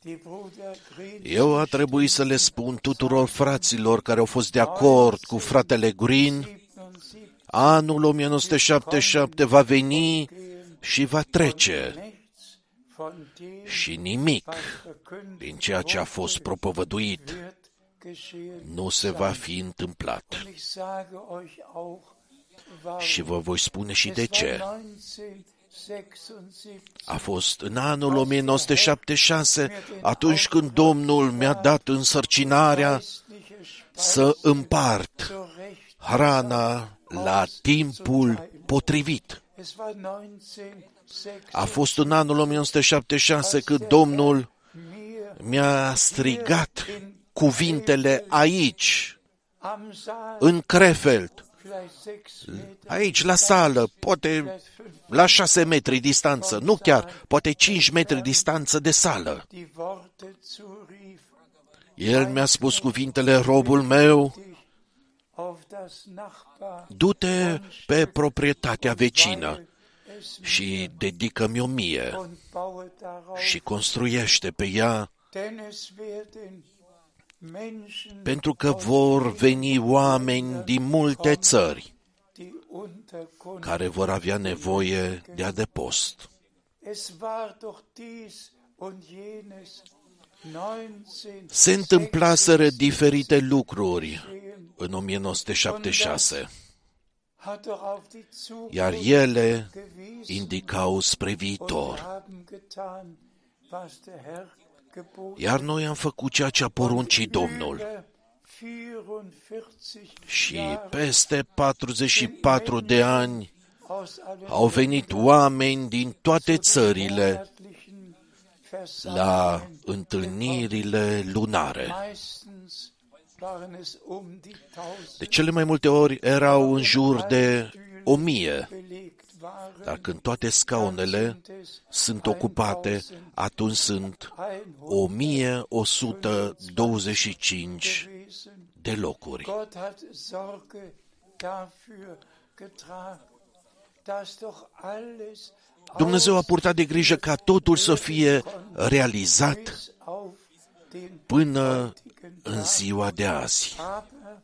B: die Bruder Green
A: Eu a trebuit să le spun tuturor fraților care au fost de acord cu fratele Green,
B: 77
A: anul 1977 va veni și va trece
B: nichts von dem,
A: și nimic
B: was verkündigt
A: din ceea ce a fost propovăduit
B: wird, geschehen.
A: nu se va fi întâmplat.
B: Und ich sage euch auch, warum.
A: Și vă voi spune și de
B: Es
A: ce.
B: war 1976,
A: A fost în anul 1976, atunci când Domnul mi-a dat însărcinarea
B: geistliche
A: să împart
B: zur Recht.
A: hrana la timpul potrivit.
B: Es war 1976
A: A fost în anul 1976 când Domnul
B: mir
A: mi-a strigat cuvintele aici,
B: am Saal,
A: în Krefeld,
B: vielleicht sechs Meter,
A: aici la sală, poate
B: vielleicht fünf,
A: la șase metri distanță, nu chiar, poate cinci metri distanță de sală.
B: die Worte zurief,
A: El mi-a spus cuvintele, robul meu,
B: dich auf das Nachbar,
A: du-te pe proprietatea vecină
B: weil es
A: și dedică-mi o mie
B: und baue darauf,
A: și construiește pe ea,
B: denn es werden Menschen
A: pentru că vor veni oameni din multe țări
B: die Unterkunft.
A: care vor avea nevoie de adăpost.
B: Es war doch dies und jenes 19
A: Se întâmplaseră diferite lucruri în 1976, iar
B: Zukunft
A: ele
B: gewiesen
A: indicau spre
B: und
A: viitor.
B: haben getan, was der Herr geboten.
A: Iar noi am făcut ceea ce a poruncit Domnul.
B: Über 44
A: Și
B: Jahre
A: peste 44 de ani
B: aus allen
A: au venit oameni din toate țările
B: monatlichen
A: la
B: Versammlungen.
A: întâlnirile lunare.
B: Meistens waren es um die
A: De
B: 1000
A: cele mai multe ori erau în jur de o mie,
B: belegt waren.
A: dar când toate scaunele
B: sind es
A: sunt ocupate, atunci sunt 1125
B: gewesen.
A: de locuri.
B: Gott hat Sorge dafür getragen, dass doch alles
A: Dumnezeu a purtat de grijă ca totul să fie realizat
B: bis auf den
A: până
B: heutigen
A: în
B: Tag.
A: ziua de azi.
B: Aber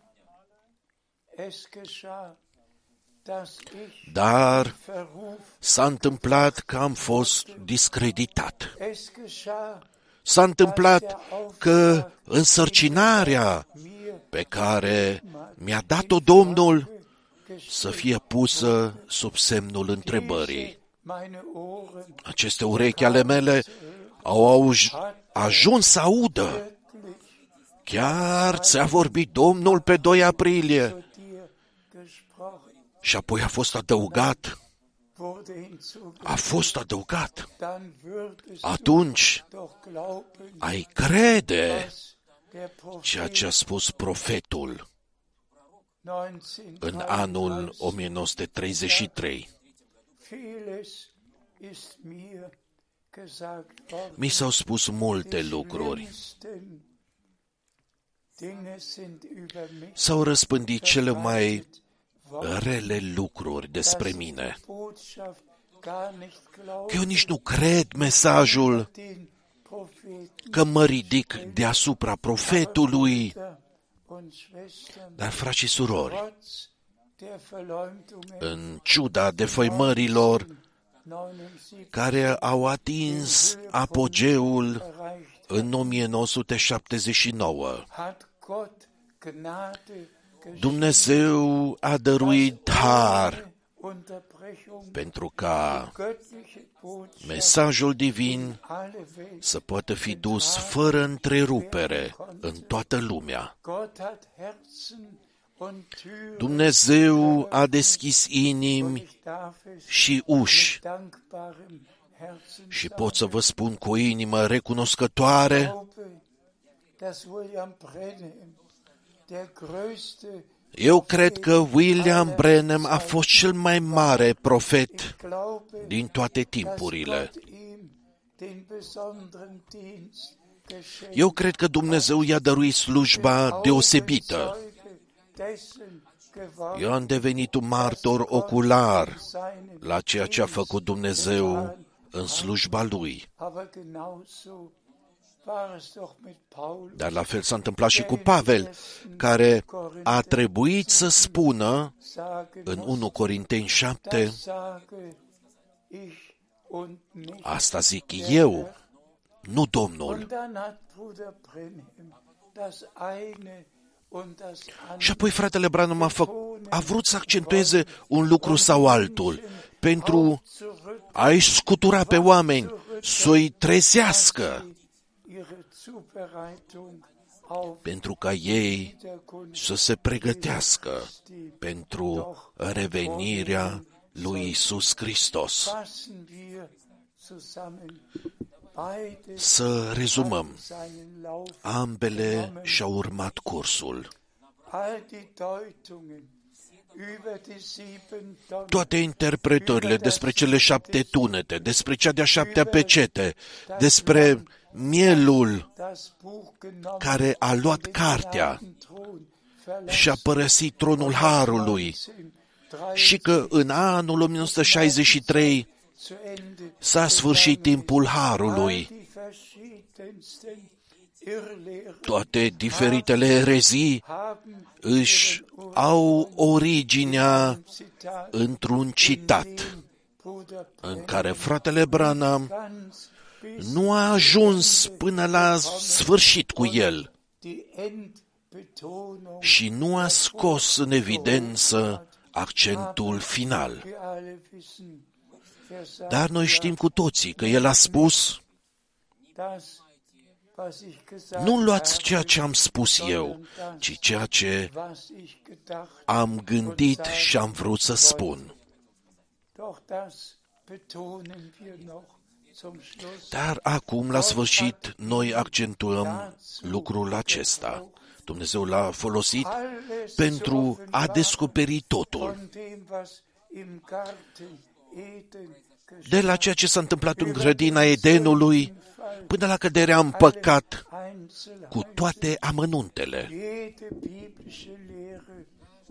B: es geschah, dass ich
A: Dar
B: verruf,
A: s-a întâmplat că am fost discreditat.
B: es geschah,
A: S-a întâmplat că însărcinarea
B: mir
A: pe care mi-a dat-o Domnul
B: geschah.
A: să fie pusă sub semnul întrebării.
B: Meine Ohren
A: Aceste urechi ale mele au auj- ajuns să audă.
B: wirklich
A: Chiar ți-a vorbit Domnul pe 2 aprilie.
B: zu dir gesprochen,
A: Și apoi a fost adăugat,
B: wurde hinzugefügt.
A: a fost adăugat.
B: Dann würdest
A: Atunci
B: du doch glauben,
A: ai crede
B: was der
A: ceea
B: Prophet
A: ce a spus profetul în anul 1933. Mi s-au spus multe
B: Die
A: lucruri.
B: schlimmsten Dinge sind über mich
A: S-au răspândit cele mai
B: verbreitet worden,
A: rele lucruri
B: dass
A: despre
B: ich
A: mine.
B: die Botschaft gar nicht glaube,
A: Că eu nici nu cred mesajul
B: den Propheten,
A: că mă ridic deasupra profetului.
B: Brüder und Schwestern,
A: Dar, frați și surori,
B: trotz der Verleumdungen
A: în ciuda defăimărilor
B: 79
A: care au atins apogeul
B: erreicht
A: în 1979,
B: hat Gott Gnade geschenkt.
A: Dumnezeu a dăruit har
B: Unterbrechung
A: pentru ca
B: göttliche Botschaft
A: mesajul divin
B: alle Welt.
A: să poată fi dus fără întrerupere în toată lumea.
B: Gott hat Herzen und Türen.
A: Dumnezeu a deschis inimi
B: Ich darf es
A: și uși
B: mit dankbarem Herzen
A: și
B: sagen.
A: pot să vă spun cu o inimă recunoscătoare
B: glaube, dass William Branham der größte
A: Eu cred că William Branham a fost cel mai mare profet
B: glaube,
A: din toate
B: dass
A: timpurile.
B: Gott ihm den besonderen Dienst geschenkt
A: Eu cred că Dumnezeu i-a dăruit slujba deosebită.
B: Augenzeuge dessen geworden,
A: Eu am devenit un martor ocular
B: seinen
A: la ceea ce a făcut Dumnezeu în slujba lui.
B: Aber genauso war es doch mit Paulus.
A: Dar la fel s-a întâmplat și cu Pavel, care a trebuit să spună
B: Sage
A: în
B: muss,
A: 1 Corinteni 7,
B: das sage ich und nicht.
A: asta zic eu, nu Domnul.
B: Und dann hat Bruder Brenhem das eine und das
A: Și
B: andere
A: apoi fratele Branham a, fă, a vrut să accentueze un lucru sau altul pentru
B: zurück
A: a-i scutura pe oameni, să-i trezească,
B: ihre Zubereitung auf
A: pentru ca ei
B: Wiederkunft
A: să se pregătească pentru revenirea lui Isus Hristos.
B: Fassen wir zusammen. Beide
A: Să rezumăm,
B: seinen Lauf.
A: ambele și-au urmat cursul.
B: All die Deutungen über die sieben Tonnen,
A: Toate interpretările despre cele șapte tunete, despre cea de-a șaptea pecete, despre mielul
B: das Buch genommen
A: care a luat
B: den
A: cartea
B: Gnadenthron
A: și a
B: verlassen,
A: părăsit tronul Harului și că în anul 1963
B: zu Ende
A: s-a sfârșit timpul Harului.
B: all die verschiedensten Irrlehren
A: Toate diferitele erezii
B: haben
A: își au originea
B: Zitat
A: într-un citat
B: dem Bruder
A: în care fratele Branham
B: ganz bis
A: nu a ajuns până la sfârșit cu el
B: die Endbetonung
A: și nu a scos în evidență accentul final. Dar noi știm cu toții că el a spus
B: dass was ich gesagt
A: Nu luați
B: habe,
A: ceea ce am spus eu, ci ceea ce
B: was ich gedacht
A: am gândit și am vrut să spun.
B: Doch das betonen wir noch zum Schluss.
A: Dar acum, la sfârșit, noi accentuăm lucrul acesta. Dumnezeu l-a folosit
B: Alles
A: pentru
B: zu
A: a
B: offenbaren
A: descoperi totul.
B: Von dem, was im Garten Eden
A: De la ceea ce s-a întâmplat în grădina Edenului până la căderea în păcat
B: Einzelheiten,
A: cu toate amănuntele.
B: jede biblische Lehre,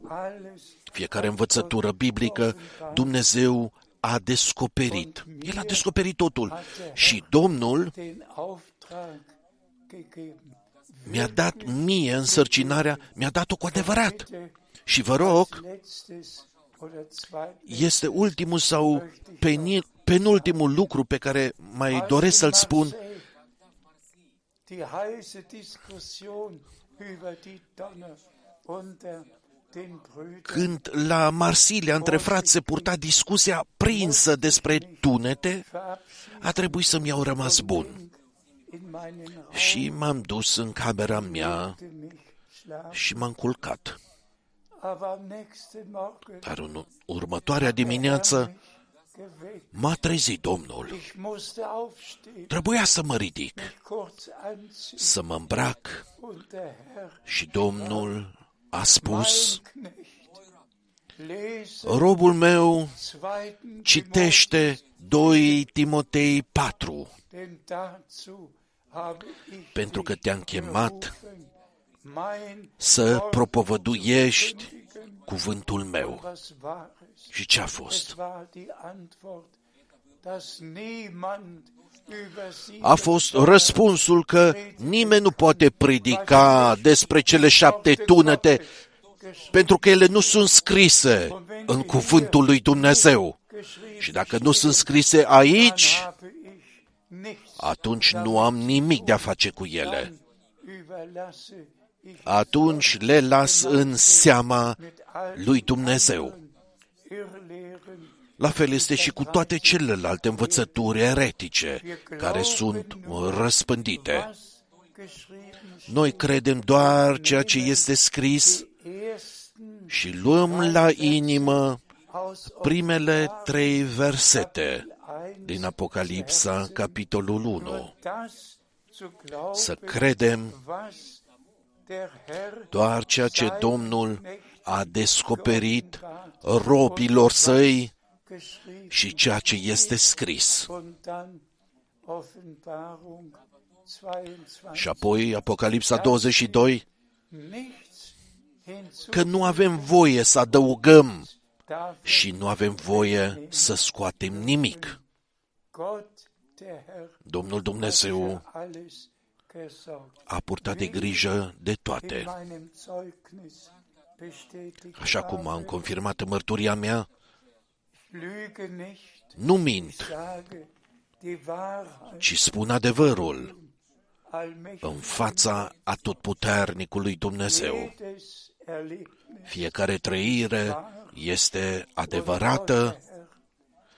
B: alles
A: Fiecare învățătură biblică, Dumnezeu a descoperit. El a descoperit totul. Și Domnul
B: den Auftrag gegeben.
A: mi-a dat mie însărcinarea, mi-a dat-o cu adevărat.
B: Bitte
A: Și vă rog,
B: letztes oder zweites
A: este ultimul sau peni- penultimul lucru pe care mai doresc să-l spun.
B: Die heiße Diskussion über die Donner unter den Brüdern
A: Când la Marsilia între frați se purta discuția prinsă despre tunete,
B: verabschiedet
A: a trebuit să-mi iau rămas bun.
B: in meinen Raum
A: Și m-am dus în camera mea
B: mich schlafen.
A: și m-am culcat. Dar în următoarea dimineață
B: geweckt.
A: m-a trezit Domnul.
B: Ich musste aufstehen,
A: Trebuia să mă ridic,
B: mich kurz anziehen.
A: să mă îmbrac.
B: Und der Herr,
A: și Domnul a spus,
B: mein Knecht, lese
A: robul meu
B: zweiten
A: citește 2 Timotei 4,
B: denn dazu habe ich
A: pentru că
B: dich
A: te-am chemat
B: berufen, mein
A: să
B: Wort
A: propovăduiești
B: zu kündigen.
A: cuvântul meu.
B: Was war es?
A: Și ce a
B: Es
A: fost?
B: war die Antwort, dass niemand über sie
A: A fost răspunsul că nimeni nu poate predica despre cele șapte tunete pentru că ele nu sunt scrise în cuvântul lui Dumnezeu.
B: geschrieben
A: Și dacă nu sunt scrise aici,
B: habe ich nichts.
A: atunci nu am nimic de a face cu ele.
B: Überlasse ich
A: Atunci le las în seama
B: mit allen
A: lui Dumnezeu.
B: Irrlehren
A: La fel este și cu toate celelalte învățături eretice care sunt răspândite.
B: was geschrieben steht.
A: Noi credem doar ceea ce este scris
B: Ersten
A: și luăm la inimă
B: aus
A: primele trei versete
B: 1
A: din Apocalipsa, capitolul 1.
B: das zu glauben,
A: Să credem
B: was der Herr
A: doar ceea ce Domnul a descoperit robilor săi
B: geschrieben
A: și ceea ce este scris.
B: und dann Offenbarung 22
A: Și apoi Apocalipsa 22,
B: nichts hinzu
A: că nu avem voie să adăugăm
B: darf
A: și nu avem voie să scoatem nimic.
B: Gott der Herr
A: Domnul Dumnezeu
B: für alles gesorgt.
A: A purtat de grijă de
B: In
A: toate.
B: meinem Zeugnis bestätigt
A: Așa cum am
B: habe,
A: confirmat în mărturia mea,
B: lüge nicht,
A: nu mint,
B: sage die Wahrheit,
A: ci spun adevărul
B: allmächtig.
A: în fața atotputernicului Dumnezeu.
B: Jedes Erlebnis
A: Fiecare trăire este adevărată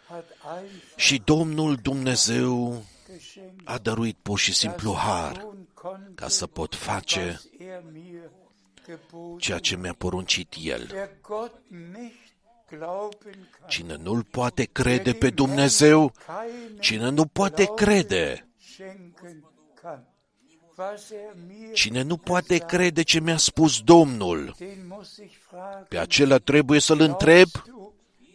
B: hat einfach
A: și Domnul Dumnezeu
B: geschenkt,
A: a dăruit pur și simplu har
B: tun konnte,
A: ca să pot face
B: was er mir geboten
A: ceea ce mi-a poruncit El.
B: Wer Gott nicht glauben kann,
A: Cine nu-L poate crede pe Dumnezeu,
B: keine
A: cine nu poate crede,
B: schenken kann. Was er mir,
A: cine nu poate crede ce mi-a spus Domnul,
B: den muss ich fragen,
A: pe acela trebuie să-L întreb,
B: du, was der Herr,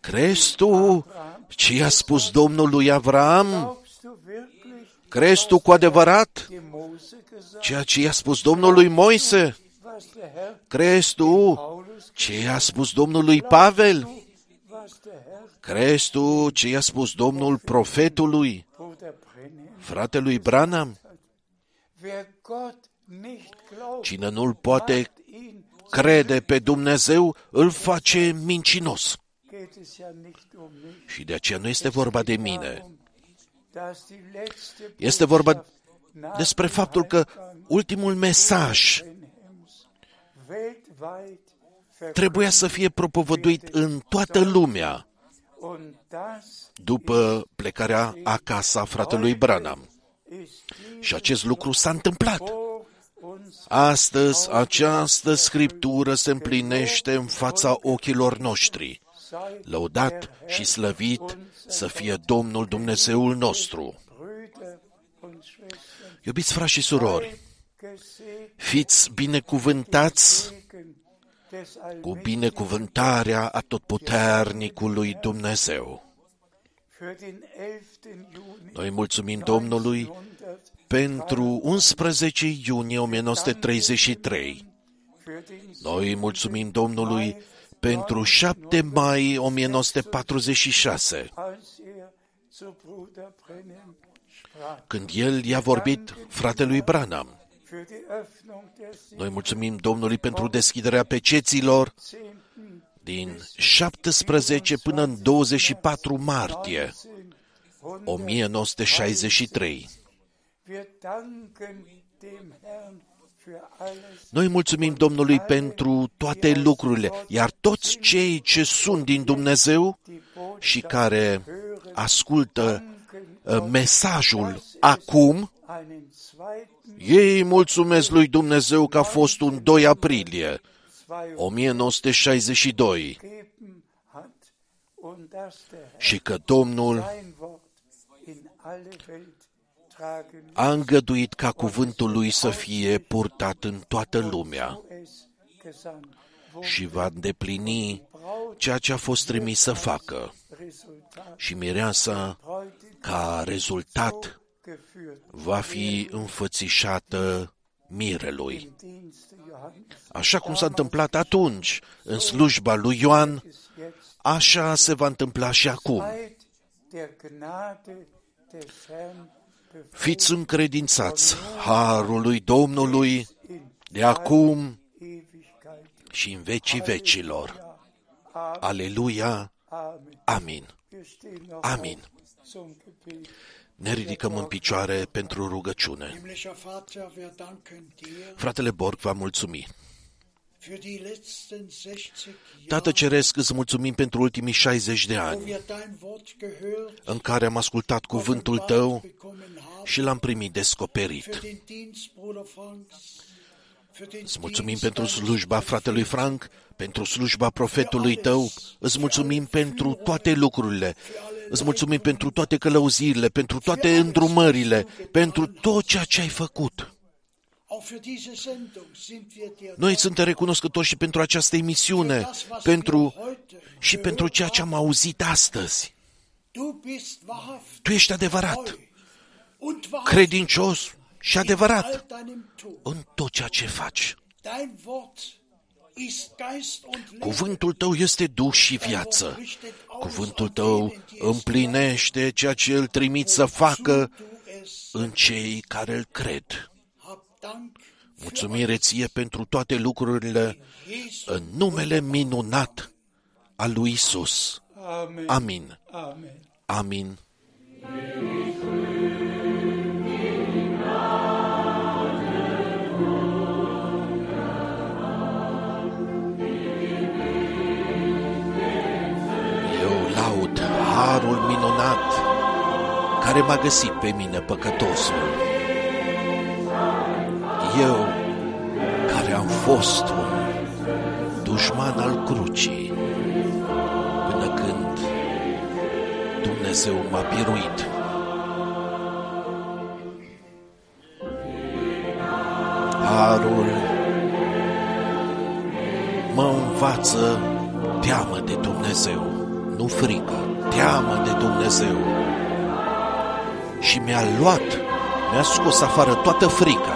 A: crezi tu ce i-a spus Domnul lui Avram?
B: glaubst du wirklich,
A: Crezi tu cu adevărat
B: dem Mose gesagt,
A: ceea ce i-a spus Domnul lui Moise?
B: was der Herr
A: Crezi tu
B: Paulus,
A: ce i-a spus Domnul lui Pavel?
B: was der Herr,
A: Crezi tu ce i-a spus Domnul profetului,
B: Bruder Brennan,
A: fratelui Branham?
B: wer Gott nicht glaubt,
A: Cine nu-L poate
B: macht ihn,
A: crede pe Dumnezeu, îl face mincinos.
B: geht es ja nicht um mich,
A: Și de aceea nu este vorba de mine.
B: dass die letzte
A: Este vorba
B: Botschaft nach
A: despre
B: dem
A: faptul că
B: Heilgang
A: ultimul mesaj
B: Brenhams weltweit
A: trebuia să fie propovăduit în toată lumea
B: Und das
A: după plecarea acasă a fratelui Branham.
B: ist die
A: Și acest lucru s-a întâmplat.
B: Vor uns
A: Astăzi această scriptură se împlinește în fața ochilor noștri.
B: sei
A: Lăudat și slăvit să fie Domnul Dumnezeul nostru.
B: Brüder und Schwestern,
A: Iubiți frați și surori,
B: gesegnet
A: fiți binecuvântați
B: Segen des
A: cu
B: Allmächtigen
A: binecuvântarea atotputernicului Dumnezeu.
B: für den 11. Juni
A: Noi mulțumim Domnului
B: 1900
A: pentru 11 iunie 1933.
B: für den
A: Noi mulțumim Domnului pentru 7 mai 1946,
B: als er zu Bruder Brennan sprach,
A: când el i-a vorbit fratelui Branham.
B: für die Öffnung der
A: Noi mulțumim Domnului pentru deschiderea peceților
B: 10.
A: din 17 până în 24 martie 1963. Noi mulțumim Domnului pentru toate lucrurile, iar toți cei ce sunt din Dumnezeu
B: die Botschaft
A: și care ascultă
B: danken
A: uh, mesajul acum,
B: einen zweiten
A: ei mulțumesc lui Dumnezeu că a fost un 2 aprilie
B: 2
A: 1962
B: gegeben hat und dass der Herr
A: și că Domnul a îngăduit ca cuvântul lui să fie purtat în toată lumea
B: wo es gesandt wurde.
A: și va îndeplini ceea ce a fost trimis să facă.
B: Resultat
A: Și mireasa,
B: heute
A: ca rezultat,
B: geführt
A: va fi înfățișată mirelui.
B: im Dienste Johannes
A: Așa cum s-a întâmplat atunci, în slujba lui Ioan,
B: ist jetzt
A: așa se va întâmpla și acum.
B: Zeit der Gnade des Herrn
A: Fiți încredințați harului Domnului
B: in
A: de acum
B: Ewigkeit.
A: și în vecii vecilor. Aleluia,
B: Amen.
A: amin,
B: Wir stehen noch
A: amin.
B: auf zum Gebet.
A: Ne ridicăm în picioare pentru rugăciune.
C: Himmlischer Vater, wir danken dir
A: Fratele Borg va mulțumi.
C: für die letzten 60
A: Tată
C: Jahre,
A: Ceresc, îți mulțumim pentru ultimii 60 de
C: wo
A: ani
C: wir dein Wort gehört,
A: în care am ascultat cuvântul Tău
C: bekommen haben,
A: și l-am primit descoperit.
C: für den Dienst, Bruder Franks, für den
A: Îți mulțumim
C: Dienst
A: pentru
C: deines
A: slujba fratelui Frank, pentru slujba profetului tău. Îți mulțumim pentru toate lucrurile. Îți mulțumim pentru toate călăuzirile, pentru toate îndrumările, pentru tot ceea ce ai făcut. Noi suntem recunoscători și pentru această emisiune, pentru și pentru ceea ce am auzit astăzi.
C: Du bist wahrhaft
A: Tu ești adevărat,
C: treu und wahrhaft
A: credincios și
C: in
A: adevărat
C: all deinem Tun.
A: în tot ceea ce faci.
C: Dein Wort ist Geist und Leben.
A: Cuvântul tău este duh și viață. Cuvântul tău împlinește ceea ce îl trimit să facă
C: Du es
A: în cei care îl cred.
C: Hab Dank
A: Mulțumire ție pentru toate lucrurile
C: Jesu.
A: în numele minunat al lui Isus.
B: Amen.
A: Amin.
B: Amen.
A: Amin. Eu laud harul minunat care m-a găsit pe mine păcătosul. Eu, care am fost un dușman al crucii, până când Dumnezeu m-a biruit. Harul mă învață teamă de Dumnezeu, nu frică, teamă de Dumnezeu. Și mi-a luat, mi-a scos afară toată frica.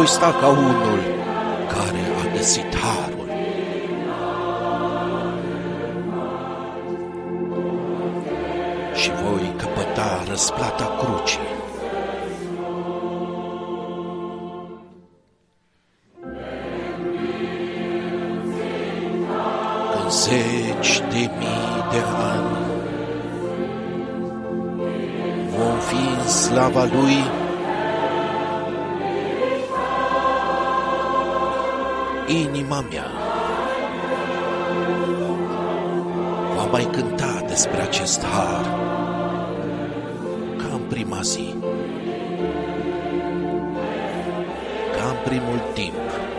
A: Voi sta ca unul care a găsit harul. Și voi căpăta răsplata crucii. Când zeci de mii de ani vom fi în slava Lui, inima mea va mai cânta despre acest har ca în prima zi, ca în primul timp.